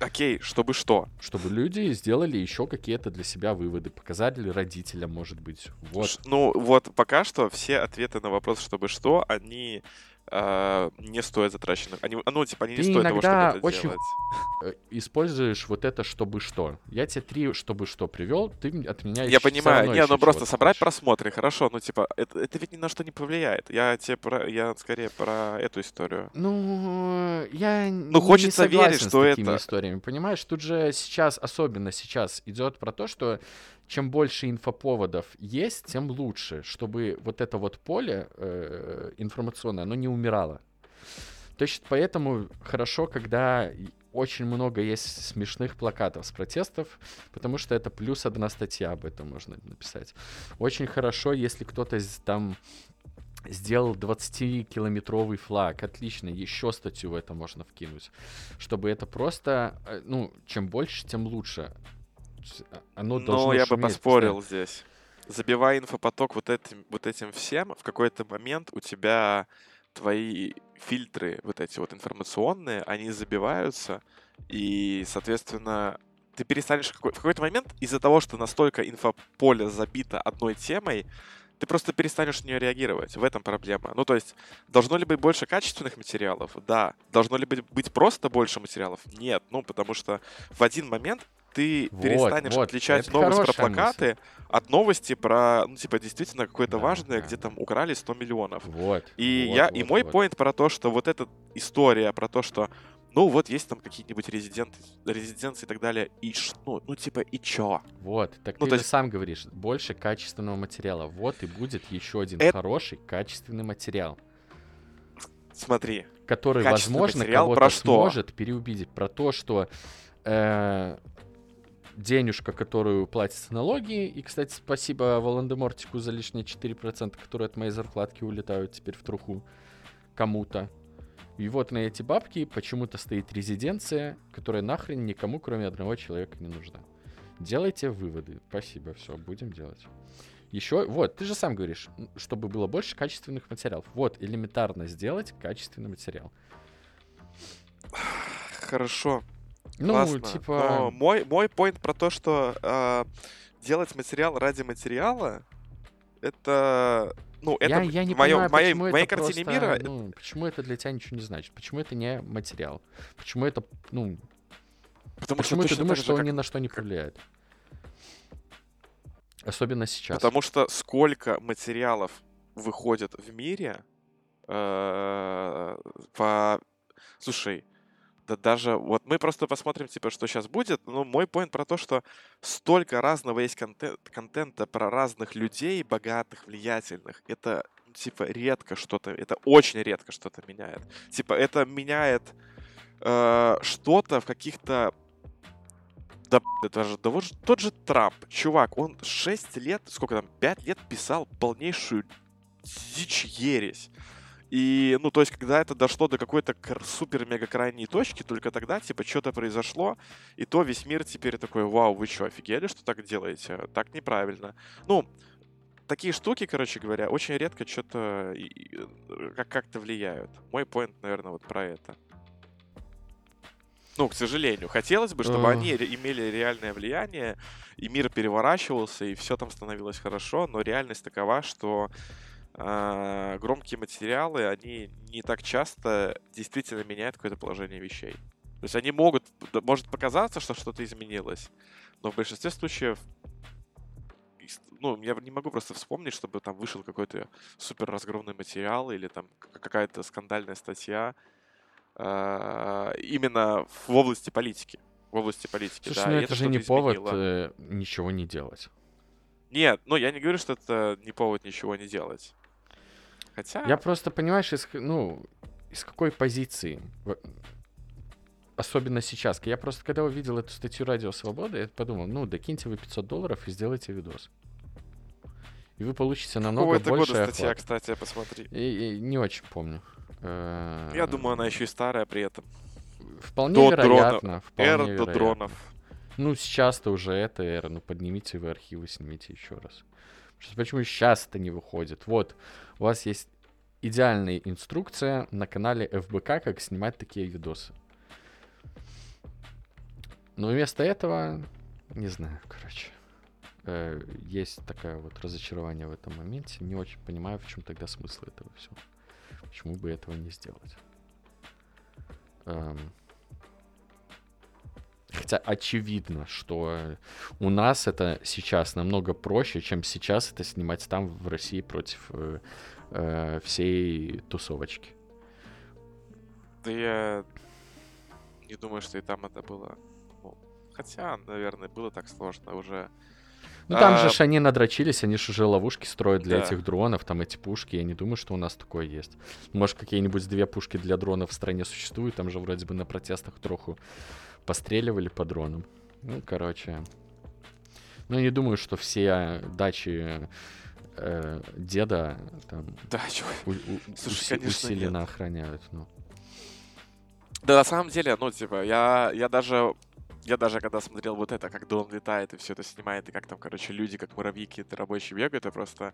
Окей, чтобы что? Чтобы люди сделали еще какие-то для себя выводы, показали родителям, может быть. Вот. Ну, вот пока что все ответы на вопрос, чтобы что, они э, не стоят затраченных. Они, ну, типа, они не Ты стоят того, чтобы это очень делать. Э, Используешь вот это чтобы что. Я тебе три чтобы что привел, ты от меня Я понимаю, не, ну просто собрать хочешь. просмотры, хорошо, ну типа, это, это ведь ни на что не повлияет. Я тебе про, я скорее про эту историю. Ну, я Ну, не хочется верить, согласен что с такими это- историями, понимаешь? Тут же сейчас, особенно сейчас, идет про то, что чем больше инфоповодов есть, тем лучше, чтобы вот это вот поле э, информационное, оно не умирало. То есть поэтому хорошо, когда очень много есть смешных плакатов с протестов, потому что это плюс одна статья об этом можно написать. Очень хорошо, если кто-то там сделал 20-километровый флаг. Отлично, еще статью в это можно вкинуть. Чтобы это просто, э, ну, чем больше, тем лучше. А- Оно должно Но я бы поспорил здесь. Забивая инфопоток вот этим, вот этим всем, в какой-то момент у тебя твои фильтры, вот эти вот информационные, они забиваются, и, соответственно, ты перестанешь в какой-то момент из-за того, что настолько инфополе забито одной темой, ты просто перестанешь на нее реагировать. В этом проблема. Ну, то есть, должно ли быть больше качественных материалов? Да. Должно ли быть, быть просто больше материалов? Нет. Ну, потому что в один момент ты Вот, перестанешь вот, отличать это новость про плакаты от новости про, ну, типа, действительно какое-то Да, важное, да. где там украли 100 миллионов. Вот. И вот, я, и вот, мой вот. поинт про то, что вот эта история про то, что ну вот есть там какие-нибудь резиденты, резиденции и так далее, и ш- ну, ну типа и чё? Вот, так Ну, ты то же есть- сам говоришь, больше качественного материала. Вот и будет еще один Это- хороший качественный материал, Смотри, который, возможно, кого-то сможет переубедить про то, что э, денежка, которую платятся налоги, и, кстати, спасибо Волан-де-Мортику за лишние 4%, которые от моей зарплатки улетают теперь в труху кому-то. И вот на эти бабки почему-то стоит резиденция, которая нахрен никому, кроме одного человека, не нужна. Делайте выводы. Спасибо, все, будем делать. Еще, вот, ты же сам говоришь, чтобы было больше качественных материалов. Вот, элементарно сделать качественный материал. хорошо, Ну, классно. типа... Но мой, мой поинт про то, что а, делать материал ради материала, это, ну, это я, я не моем- понимаю, моей, почему моей это картине просто, мира ну, почему это для тебя ничего не значит? Почему это не материал? Почему это, ну, потому почему что ты думаешь, что он ни на что не повлияет? Особенно сейчас. Потому что сколько материалов выходит в мире э, по... Слушай, да даже... Вот мы просто посмотрим, типа, что сейчас будет. Но мой поинт про то, что столько разного есть контент, контента про разных людей, богатых, влиятельных. Это, ну, типа, редко что-то... Это очень редко что-то меняет. Типа, это меняет э, что-то в каких-то Да, это же, да вот тот же Трамп, чувак, он 6 лет, сколько там, 5 лет писал полнейшую дичь ересь. И, ну, то есть, когда это дошло до какой-то супер-мега крайней точки, только тогда, типа, что-то произошло, и то весь мир теперь такой, вау, вы что, офигели, что так делаете? Так неправильно. Ну, такие штуки, короче говоря, очень редко что-то как- как-то влияют. Мой поинт, наверное, вот про это. Ну, к сожалению. Хотелось бы, чтобы они имели реальное влияние, и мир переворачивался, и все там становилось хорошо, но реальность такова, что э, громкие материалы, они не так часто действительно меняют какое-то положение вещей. То есть они могут, может показаться, что что-то изменилось, но в большинстве случаев ну, я не могу просто вспомнить, чтобы там вышел какой-то супер разгромный материал или там какая-то скандальная статья э, именно в области политики. В области политики, Слушай, да. ну это, это же не повод э, ничего не делать. Нет, ну я не говорю, что это не повод ничего не делать. Хотя... Я просто, понимаешь, из, ну, из какой позиции? Особенно сейчас. Я просто, когда увидел эту статью «Радио Свобода», я подумал, ну, докиньте вы 500 долларов и сделайте видос и вы получите намного Какого больше года статья, кстати, посмотри. И, и, не очень помню. Я думаю, она еще и старая при этом. Вполне до вероятно. Вполне эра вероятно. до дронов. Ну, сейчас-то уже это эра. Ну, поднимите вы архивы, снимите еще раз. Почему сейчас это не выходит? Вот, у вас есть идеальная инструкция на канале ФБК, как снимать такие видосы. Но вместо этого, не знаю, короче э, есть такое вот разочарование в этом моменте. Не очень понимаю, в чем тогда смысл этого всего. Почему бы этого не сделать? Эм, Хотя очевидно, что у нас это сейчас намного проще, чем сейчас это снимать там в России против э, э, всей тусовочки. Да я не думаю, что и там это было. Ну, хотя, наверное, было так сложно уже ну там а... же они надрочились, они же уже ловушки строят для да. этих дронов, там эти пушки, я не думаю, что у нас такое есть. Может, какие-нибудь две пушки для дронов в стране существуют, там же вроде бы на протестах троху постреливали по дронам. Ну, короче. Ну, не думаю, что все дачи э, деда там Дачу. У, у, Слушай, уси- усиленно нет. охраняют. Ну. Да, на самом деле, ну, типа, я, я даже я даже когда смотрел вот это, как дрон летает и все это снимает, и как там, короче, люди, как муравьи какие-то рабочие бегают, я просто,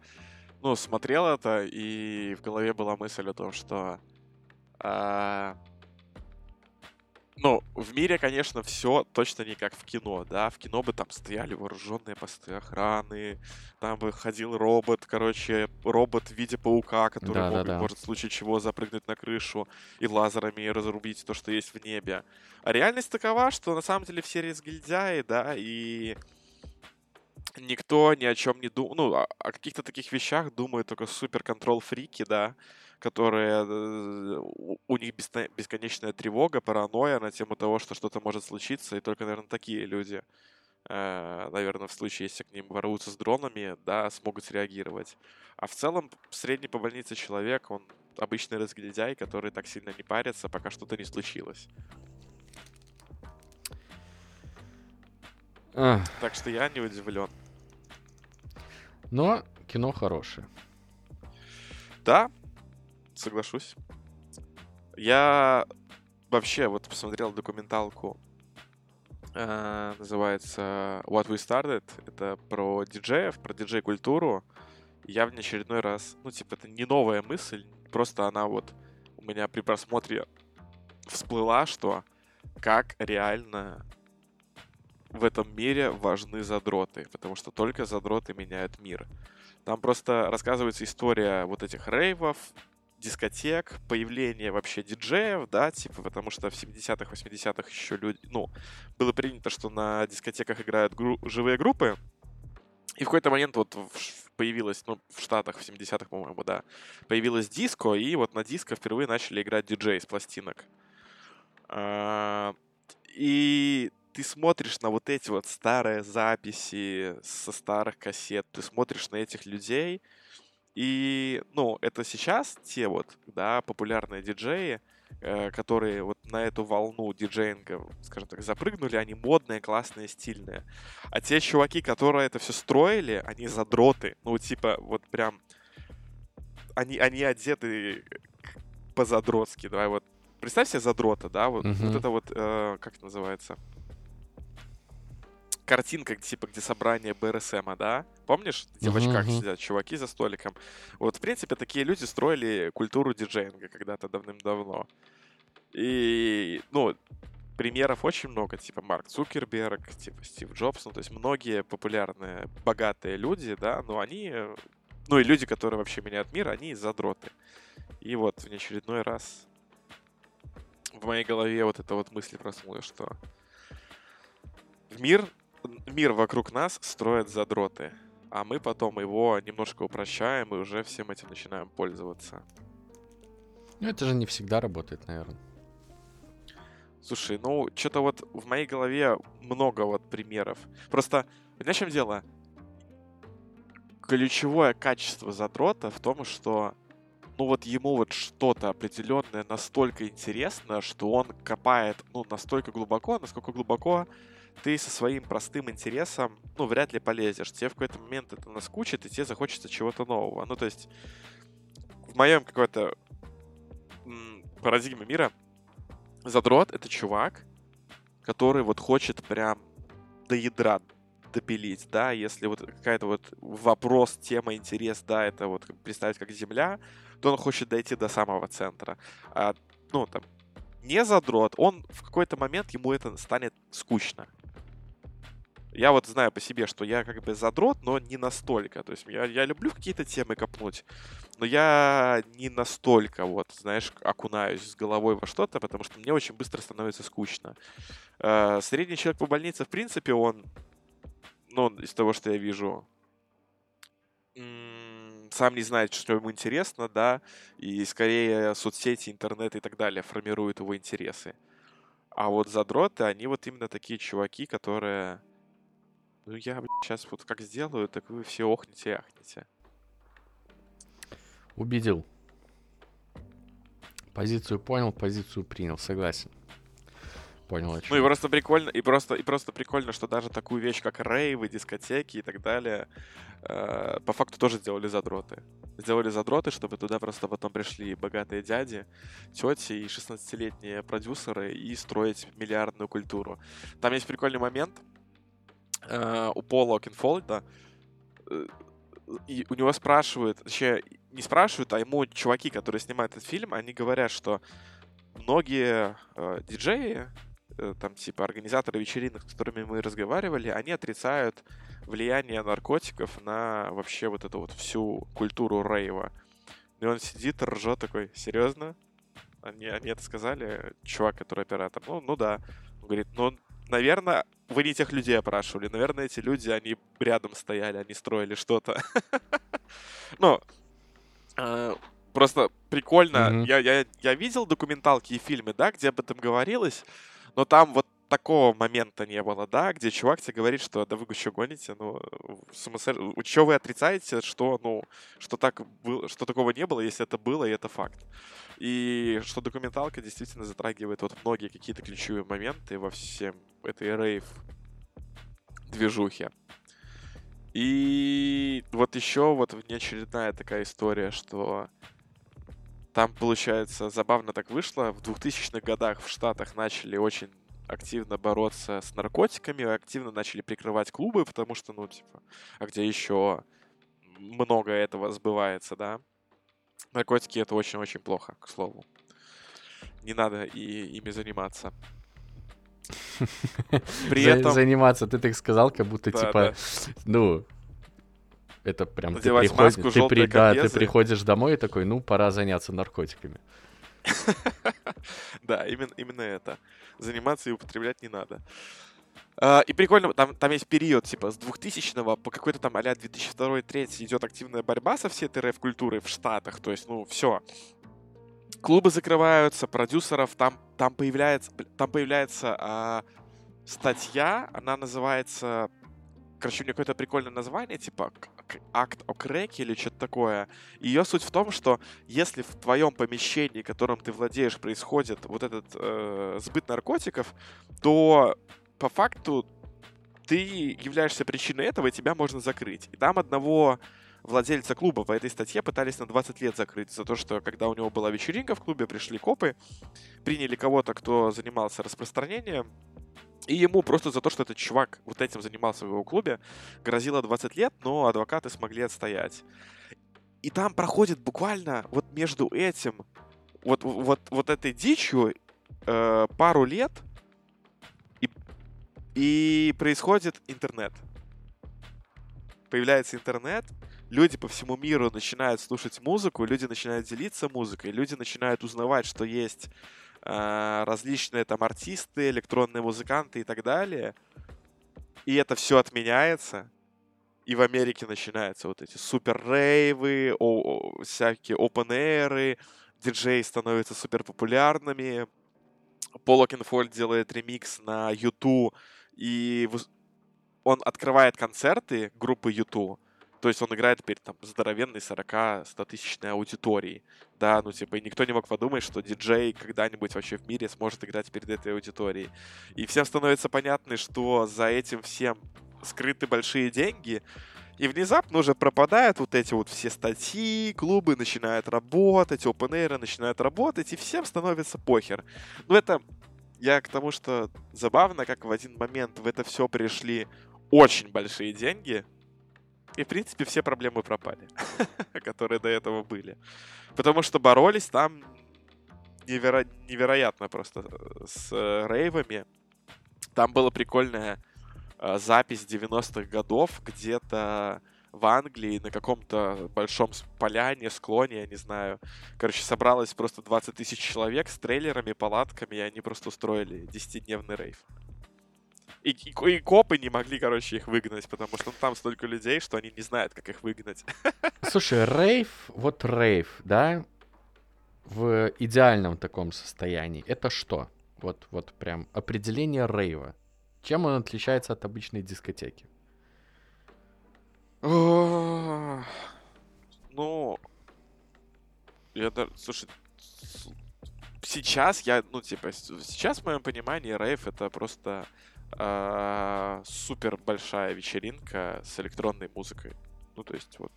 ну, смотрел это, и в голове была мысль о том, что а, ну, в мире, конечно, все точно не как в кино, да. В кино бы там стояли вооруженные посты охраны, там бы ходил робот, короче, робот в виде паука, который да, мог, да, да. может в случае чего запрыгнуть на крышу и лазерами разрубить то, что есть в небе. А реальность такова, что на самом деле все разгильдяи, да, и никто ни о чем не думает, ну, о, о каких-то таких вещах думают только супер контрол фрики, да, которые э, у них бесконечная тревога, паранойя на тему того, что что-то может случиться, и только, наверное, такие люди, э, наверное, в случае, если к ним ворвутся с дронами, да, смогут среагировать. А в целом, средний по больнице человек, он обычный разгильдяй, который так сильно не парится, пока что-то не случилось. Ах. Так что я не удивлен. Но кино хорошее. Да, соглашусь. Я вообще вот посмотрел документалку, э, называется What We Started. Это про диджеев, про диджей-культуру. Я в очередной раз, ну, типа, это не новая мысль, просто она вот у меня при просмотре всплыла, что как реально в этом мире важны задроты, потому что только задроты меняют мир. Там просто рассказывается история вот этих рейвов, дискотек, появление вообще диджеев, да, типа, потому что в 70-х, 80-х еще люди, ну, было принято, что на дискотеках играют гру- живые группы, и в какой-то момент вот появилась, ну, в Штатах в 70-х, по-моему, да, появилась диско, и вот на диско впервые начали играть диджей с пластинок. А, и ты смотришь на вот эти вот старые записи со старых кассет, ты смотришь на этих людей, и, ну, это сейчас те вот, да, популярные диджеи, э, которые вот на эту волну диджеинга, скажем так, запрыгнули, они модные, классные, стильные. А те чуваки, которые это все строили, они задроты. Ну, типа, вот прям... Они, они одеты по-задротски. Давай вот представь себе задрота, да, вот, uh-huh. вот это вот, э, как это называется? Картинка, типа, где собрание БРСМа, да? Помнишь, где в очках сидят чуваки за столиком? Вот, в принципе, такие люди строили культуру диджеинга когда-то давным-давно. И, ну, примеров очень много, типа Марк Цукерберг, типа Стив Джобс, ну, то есть многие популярные, богатые люди, да, но они, ну, и люди, которые вообще меняют мир, они задроты. И вот в очередной раз в моей голове вот эта вот мысль проснулась, что мир, мир вокруг нас строят задроты, а мы потом его немножко упрощаем и уже всем этим начинаем пользоваться. Ну, это же не всегда работает, наверное. Слушай, ну, что-то вот в моей голове много вот примеров. Просто, понимаешь, в чем дело? Ключевое качество задрота в том, что ну вот ему вот что-то определенное настолько интересно, что он копает, ну, настолько глубоко, насколько глубоко ты со своим простым интересом, ну, вряд ли полезешь. Тебе в какой-то момент это наскучит, и тебе захочется чего-то нового. Ну, то есть, в моем какой-то парадигме мира задрот — это чувак, который вот хочет прям до ядра допилить, да, если вот какая-то вот вопрос, тема, интерес, да, это вот представить как земля, то он хочет дойти до самого центра. А, ну, там, не задрот, он в какой-то момент ему это станет скучно. Я вот знаю по себе, что я как бы задрот, но не настолько. То есть я, я люблю какие-то темы копнуть, но я не настолько, вот, знаешь, окунаюсь с головой во что-то, потому что мне очень быстро становится скучно. Э, средний человек по больнице, в принципе, он ну, из того, что я вижу, сам не знает, что ему интересно, да, и скорее соцсети, интернет и так далее формируют его интересы. А вот задроты, они вот именно такие чуваки, которые... Ну, я, сейчас вот как сделаю, так вы все охнете и ахнете. Убедил. Позицию понял, позицию принял, согласен понял. Ну и просто прикольно, и просто, и просто прикольно, что даже такую вещь, как рейвы, дискотеки и так далее, э, по факту тоже сделали задроты. Сделали задроты, чтобы туда просто потом пришли богатые дяди, тети и 16-летние продюсеры и строить миллиардную культуру. Там есть прикольный момент э, у Пола Окинфолда, э, и у него спрашивают, вообще не спрашивают, а ему чуваки, которые снимают этот фильм, они говорят, что многие э, диджеи там типа организаторы вечеринок, с которыми мы разговаривали, они отрицают влияние наркотиков на вообще вот эту вот всю культуру рейва. И он сидит, ржет такой, серьезно? Они, они это сказали, чувак, который оператор. Ну, ну да. Он говорит, ну, наверное, вы не тех людей опрашивали. Наверное, эти люди, они рядом стояли, они строили что-то. Ну, э, просто прикольно. Я видел документалки и фильмы, да, где об этом говорилось. Но там вот такого момента не было, да, где чувак тебе говорит, что да вы что гоните, ну, сумасшедш... что вы отрицаете, что, ну, что так было, что такого не было, если это было, и это факт. И что документалка действительно затрагивает вот многие какие-то ключевые моменты во всем этой рейв движухе. И вот еще вот внеочередная такая история, что там, получается, забавно так вышло. В 2000-х годах в Штатах начали очень активно бороться с наркотиками, активно начали прикрывать клубы, потому что, ну, типа, а где еще много этого сбывается, да? Наркотики — это очень-очень плохо, к слову. Не надо и ими заниматься. При этом... Заниматься, ты так сказал, как будто, да, типа, да. ну, это прям ты, приходишь, маску, ты, при, да, ты приходишь домой и такой, ну, пора заняться наркотиками. Да, именно, именно это. Заниматься и употреблять не надо. Uh, и прикольно, там, там есть период, типа, с 2000 по какой-то там а-ля 2002-2003 идет активная борьба со всей этой рэп-культурой в Штатах. То есть, ну, все. Клубы закрываются, продюсеров, там, там появляется, там появляется а, статья, она называется... Короче, у нее какое-то прикольное название, типа акт о крэке или что-то такое. Ее суть в том, что если в твоем помещении, которым ты владеешь, происходит вот этот э, сбыт наркотиков, то по факту ты являешься причиной этого, и тебя можно закрыть. И там одного владельца клуба по этой статье пытались на 20 лет закрыть за то, что когда у него была вечеринка в клубе, пришли копы, приняли кого-то, кто занимался распространением, и ему просто за то, что этот чувак вот этим занимался в его клубе, грозило 20 лет, но адвокаты смогли отстоять. И там проходит буквально вот между этим, вот, вот, вот этой дичью э, пару лет, и, и происходит интернет. Появляется интернет, люди по всему миру начинают слушать музыку, люди начинают делиться музыкой, люди начинают узнавать, что есть различные там артисты, электронные музыканты и так далее. И это все отменяется. И в Америке начинаются вот эти супер рейвы, о, о, всякие open air, диджеи становятся супер популярными. Пол Окенфольд делает ремикс на YouTube, и он открывает концерты группы YouTube, то есть он играет перед там здоровенной 40-100 тысячной аудиторией. Да, ну типа, и никто не мог подумать, что диджей когда-нибудь вообще в мире сможет играть перед этой аудиторией. И всем становится понятно, что за этим всем скрыты большие деньги, и внезапно уже пропадают вот эти вот все статьи, клубы начинают работать, open начинают работать, и всем становится похер. Ну это я к тому, что забавно, как в один момент в это все пришли очень большие деньги, и, в принципе, все проблемы пропали, которые до этого были. Потому что боролись там неверо... невероятно просто э, с э, рейвами. Там была прикольная э, запись 90-х годов где-то в Англии на каком-то большом поляне, склоне, я не знаю. Короче, собралось просто 20 тысяч человек с трейлерами, палатками, и они просто устроили 10-дневный рейв. И, и, и копы не могли, короче, их выгнать, потому что ну, там столько людей, что они не знают, как их выгнать. Слушай, рейв, вот рейв, да, в идеальном таком состоянии, это что? Вот, вот прям определение рейва. Чем он отличается от обычной дискотеки? Ну, я даже, слушай, сейчас я, ну, типа, сейчас в моем понимании рейв это просто э, супер большая вечеринка с электронной музыкой. Ну, то есть вот...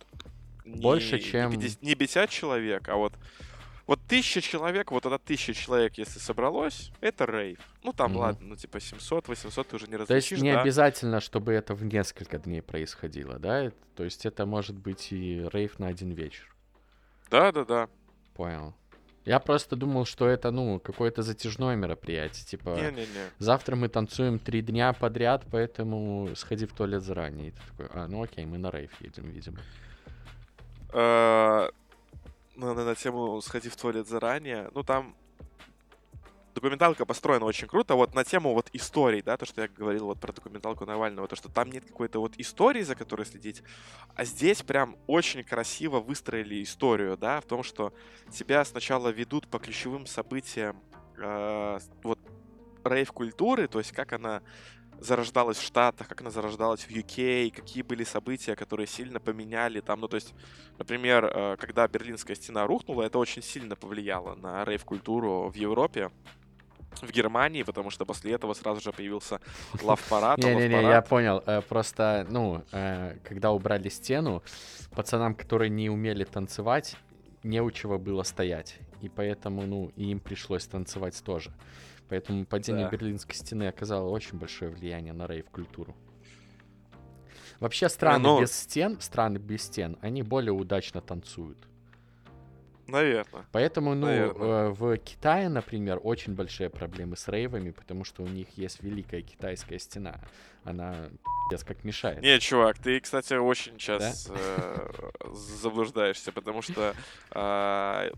Больше, не, чем... Не 50, не 50 человек, а вот... Вот тысяча человек, вот это тысяча человек, если собралось, это рейв. Ну, там, mm-hmm. ладно, ну, типа 700, 800 ты уже не различишь, То есть не да? обязательно, чтобы это в несколько дней происходило, да? То есть это может быть и рейв на один вечер. Да-да-да. Понял. Я просто думал, что это, ну, какое-то затяжное мероприятие. Типа, Не-не-не. завтра мы танцуем три дня подряд, поэтому сходи в туалет заранее. И ты такой, а, ну окей, мы на рейв едем, видимо. Э, ну, на тему «сходи в туалет заранее», ну, там документалка построена очень круто. Вот на тему вот историй, да, то, что я говорил вот про документалку Навального, то, что там нет какой-то вот истории, за которой следить, а здесь прям очень красиво выстроили историю, да, в том, что тебя сначала ведут по ключевым событиям э, вот рейв-культуры, то есть как она зарождалась в Штатах, как она зарождалась в UK, какие были события, которые сильно поменяли там, ну то есть, например, э, когда Берлинская стена рухнула, это очень сильно повлияло на рейв-культуру в Европе, в Германии, потому что после этого сразу же появился лав-парад. Не-не-не, я понял. Э, просто, ну, э, когда убрали стену, пацанам, которые не умели танцевать, не у чего было стоять. И поэтому, ну, им пришлось танцевать тоже. Поэтому падение да. Берлинской стены оказало очень большое влияние на рейв-культуру. Вообще страны ну... без стен, страны без стен, они более удачно танцуют. Наверное. Поэтому, ну, Наверное. Э, в Китае, например, очень большие проблемы с рейвами, потому что у них есть Великая Китайская стена. Она пиздец как мешает. Не, чувак, ты, кстати, очень сейчас да? э, заблуждаешься, потому что э,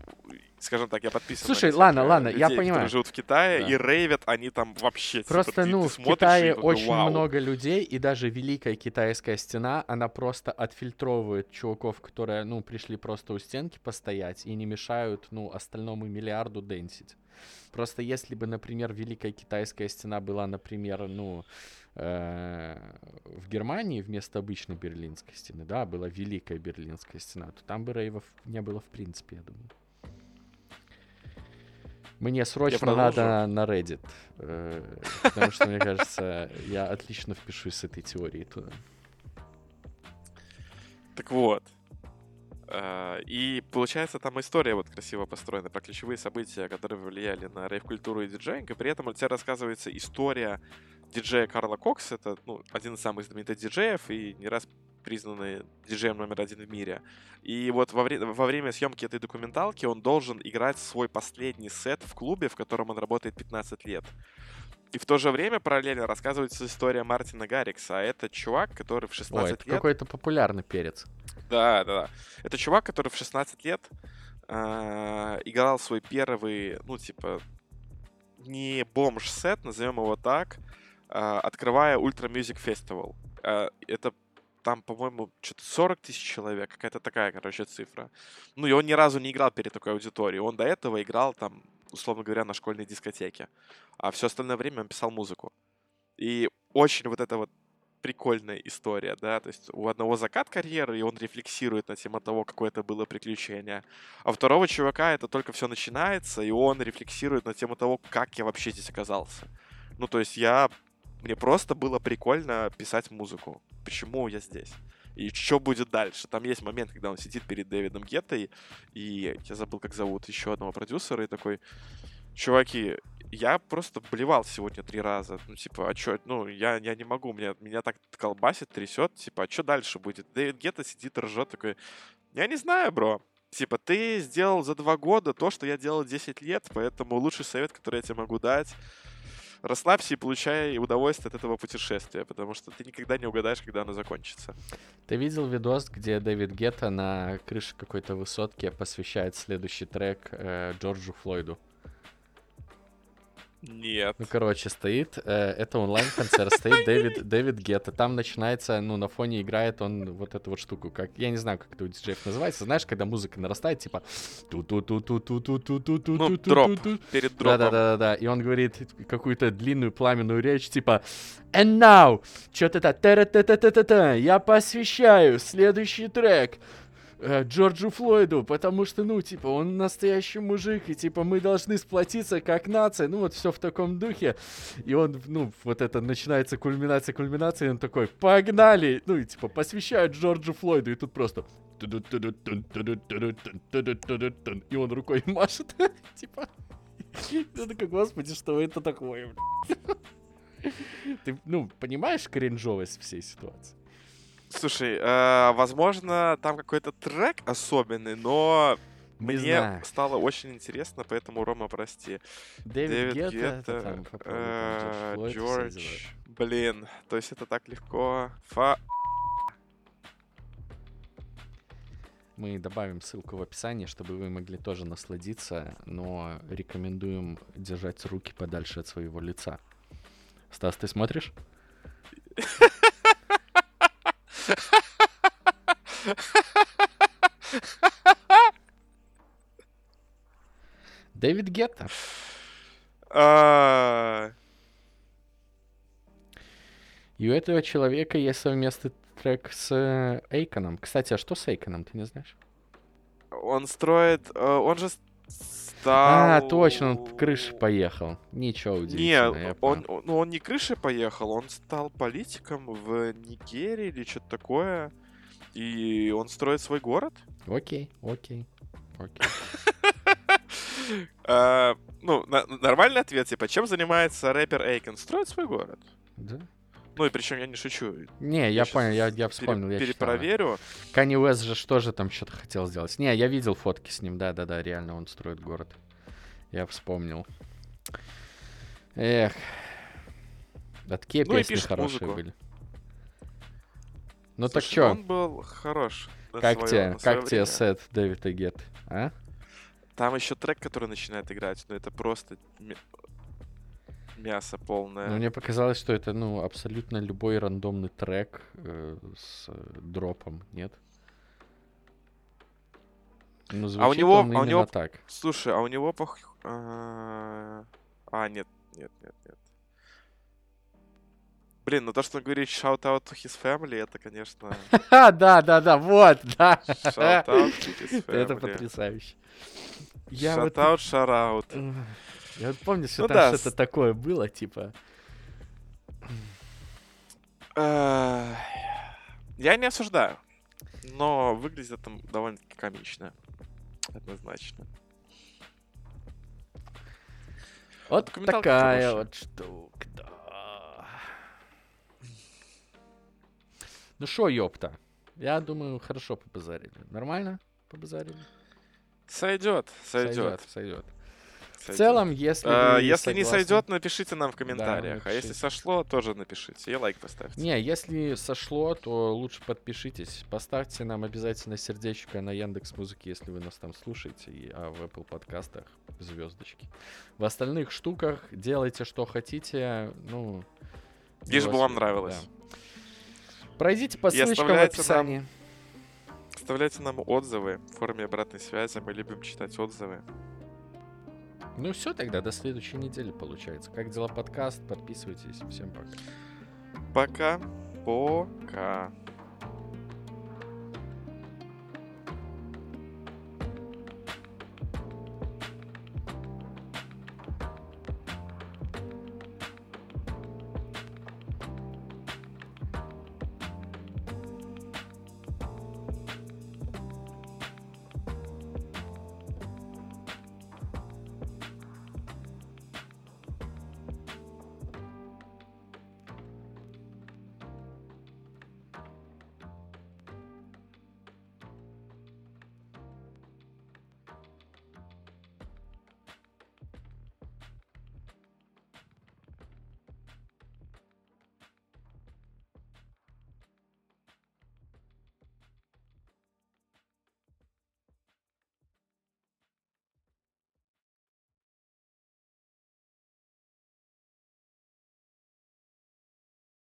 скажем так, я подписан Слушай, на ладно, ладно, людей, я понимаю. которые живут в Китае, да. и рейвят они там вообще... Типа, просто, типа, ну, ты, в Китае очень вау. много людей, и даже Великая Китайская Стена, она просто отфильтровывает чуваков, которые, ну, пришли просто у стенки постоять и не мешают, ну, остальному миллиарду денсить. Просто если бы, например, Великая Китайская стена была, например, ну, э, в Германии вместо обычной Берлинской стены, да, была Великая Берлинская стена, то там бы рейвов не было в принципе, я думаю. Мне срочно надо на Reddit, э, потому что, мне кажется, я отлично впишусь с этой теорией туда. Так вот, а, и получается, там история вот красиво построена про ключевые события, которые влияли на рейв-культуру и диджейнг, и при этом у рассказывается история диджея Карла Кокс, это ну, один из самых знаменитых диджеев и не раз признанный диджеем номер один в мире. И вот во, вре- во время съемки этой документалки он должен играть свой последний сет в клубе, в котором он работает 15 лет. И в то же время параллельно рассказывается история Мартина Гаррикса. А это чувак, который в 16 Ой, это лет... какой-то популярный перец. Да, да, да. Это чувак, который в 16 лет э, играл свой первый, ну, типа, не бомж-сет, назовем его так, э, открывая Ultra Music Festival. Э, это там, по-моему, что-то 40 тысяч человек, какая-то такая, короче, цифра. Ну, и он ни разу не играл перед такой аудиторией. Он до этого играл там, условно говоря, на школьной дискотеке. А все остальное время он писал музыку. И очень вот это вот прикольная история, да, то есть у одного закат карьеры, и он рефлексирует на тему того, какое это было приключение, а у второго чувака это только все начинается, и он рефлексирует на тему того, как я вообще здесь оказался. Ну, то есть я... Мне просто было прикольно писать музыку. Почему я здесь? И что будет дальше? Там есть момент, когда он сидит перед Дэвидом Геттой, и я забыл, как зовут еще одного продюсера, и такой, чуваки, я просто блевал сегодня три раза. Ну, типа, а чё, ну, я, я не могу, меня, меня так колбасит, трясет, типа, а что дальше будет? Дэвид Гетто сидит, ржет, такой, я не знаю, бро. Типа, ты сделал за два года то, что я делал 10 лет, поэтому лучший совет, который я тебе могу дать, расслабься и получай удовольствие от этого путешествия, потому что ты никогда не угадаешь, когда оно закончится. Ты видел видос, где Дэвид Гетта на крыше какой-то высотки посвящает следующий трек э, Джорджу Флойду? Нет. Ну, короче, стоит, э, это онлайн-концерт, стоит Дэвид, Дэвид Гетта. Там начинается, ну, на фоне играет он вот эту вот штуку, как, я не знаю, как это у диджеев называется, знаешь, когда музыка нарастает, типа... Ну, дроп, перед дропом. Да-да-да, и он говорит какую-то длинную пламенную речь, типа... And now, что-то та я посвящаю следующий трек э, Джорджу Флойду, потому что, ну, типа, он настоящий мужик, и, типа, мы должны сплотиться как нация, ну, вот все в таком духе. И он, ну, вот это начинается кульминация, кульминация, и он такой, погнали! Ну, и, типа, посвящает Джорджу Флойду, и тут просто... И он рукой машет, типа... Я такой, господи, что это такое, Ты, ну, понимаешь кринжовость всей ситуации? Слушай, э, возможно, там какой-то трек особенный, но не мне знаю. стало очень интересно, поэтому, Рома, прости. Дэвид, Дэвид Гетта, там, э, Джордж, блин, то есть это так легко. Фа... Мы добавим ссылку в описании, чтобы вы могли тоже насладиться, но рекомендуем держать руки подальше от своего лица. Стас, ты смотришь? Дэвид Гетта. А. И у этого человека есть совместный трек с э, Эйконом. Кстати, а что с Эйконом, ты не знаешь? Он строит... Э, он же стал... А, точно, он крыши поехал. Ничего удивительного. Нет, он, ну, он не крыши поехал, он стал политиком в Нигерии или что-то такое. И он строит свой город. Окей, окей, окей. А, ну, нормальный ответ, типа, чем занимается рэпер Эйкен? Строит свой город. Да. Ну и причем я не шучу. Не, я, понял, я, я вспомнил. Пере, я перепроверю. Канни Уэст же что же там что-то хотел сделать. Не, я видел фотки с ним, да-да-да, реально он строит город. Я вспомнил. Эх. Такие ну, песни хорошие музыку. были. Ну Слушай, так что? Он был хорош. Как тебе, как тебе сет Дэвид Гет, а? Там еще трек, который начинает играть, но это просто мясо полное. Ну, мне показалось, что это, ну, абсолютно любой рандомный трек э, с э, дропом, нет? Ну, А у него, а у него, так. слушай, а у него пох... А, а, нет, нет, нет, нет. Блин, ну то, что он говорит shout out to his family, это, конечно, Ха, да, да, да, вот, да. shout out to his Это family. потрясающе. Я Shout out, shout out. Я вот помню, что Ну там да, что-то такое было, типа. Я не осуждаю, но выглядит это довольно-таки комично. Однозначно. Вот такая вот штука. да. Ну шо, ёпта. Я думаю, хорошо побазарили. Нормально побазарили? Сойдет, сойдет. Сойдет. В целом, если если не согласны- сойдет, напишите нам в комментариях. а если сошло, тоже напишите. И лайк поставьте. Не, если сошло, то лучше подпишитесь. Поставьте нам обязательно сердечко на Яндекс Музыке, если вы нас там слушаете, и, а в Apple подкастах звездочки. В остальных штуках делайте, что хотите. Ну, Лишь бы вам нравилось. да. Пройдите по ссылочкам в оставляйте нам описании. Оставляйте нам отзывы в форме обратной связи. Мы любим читать отзывы. Ну все, тогда до следующей недели получается. Как дела подкаст? Подписывайтесь. Всем пока. Пока. Пока.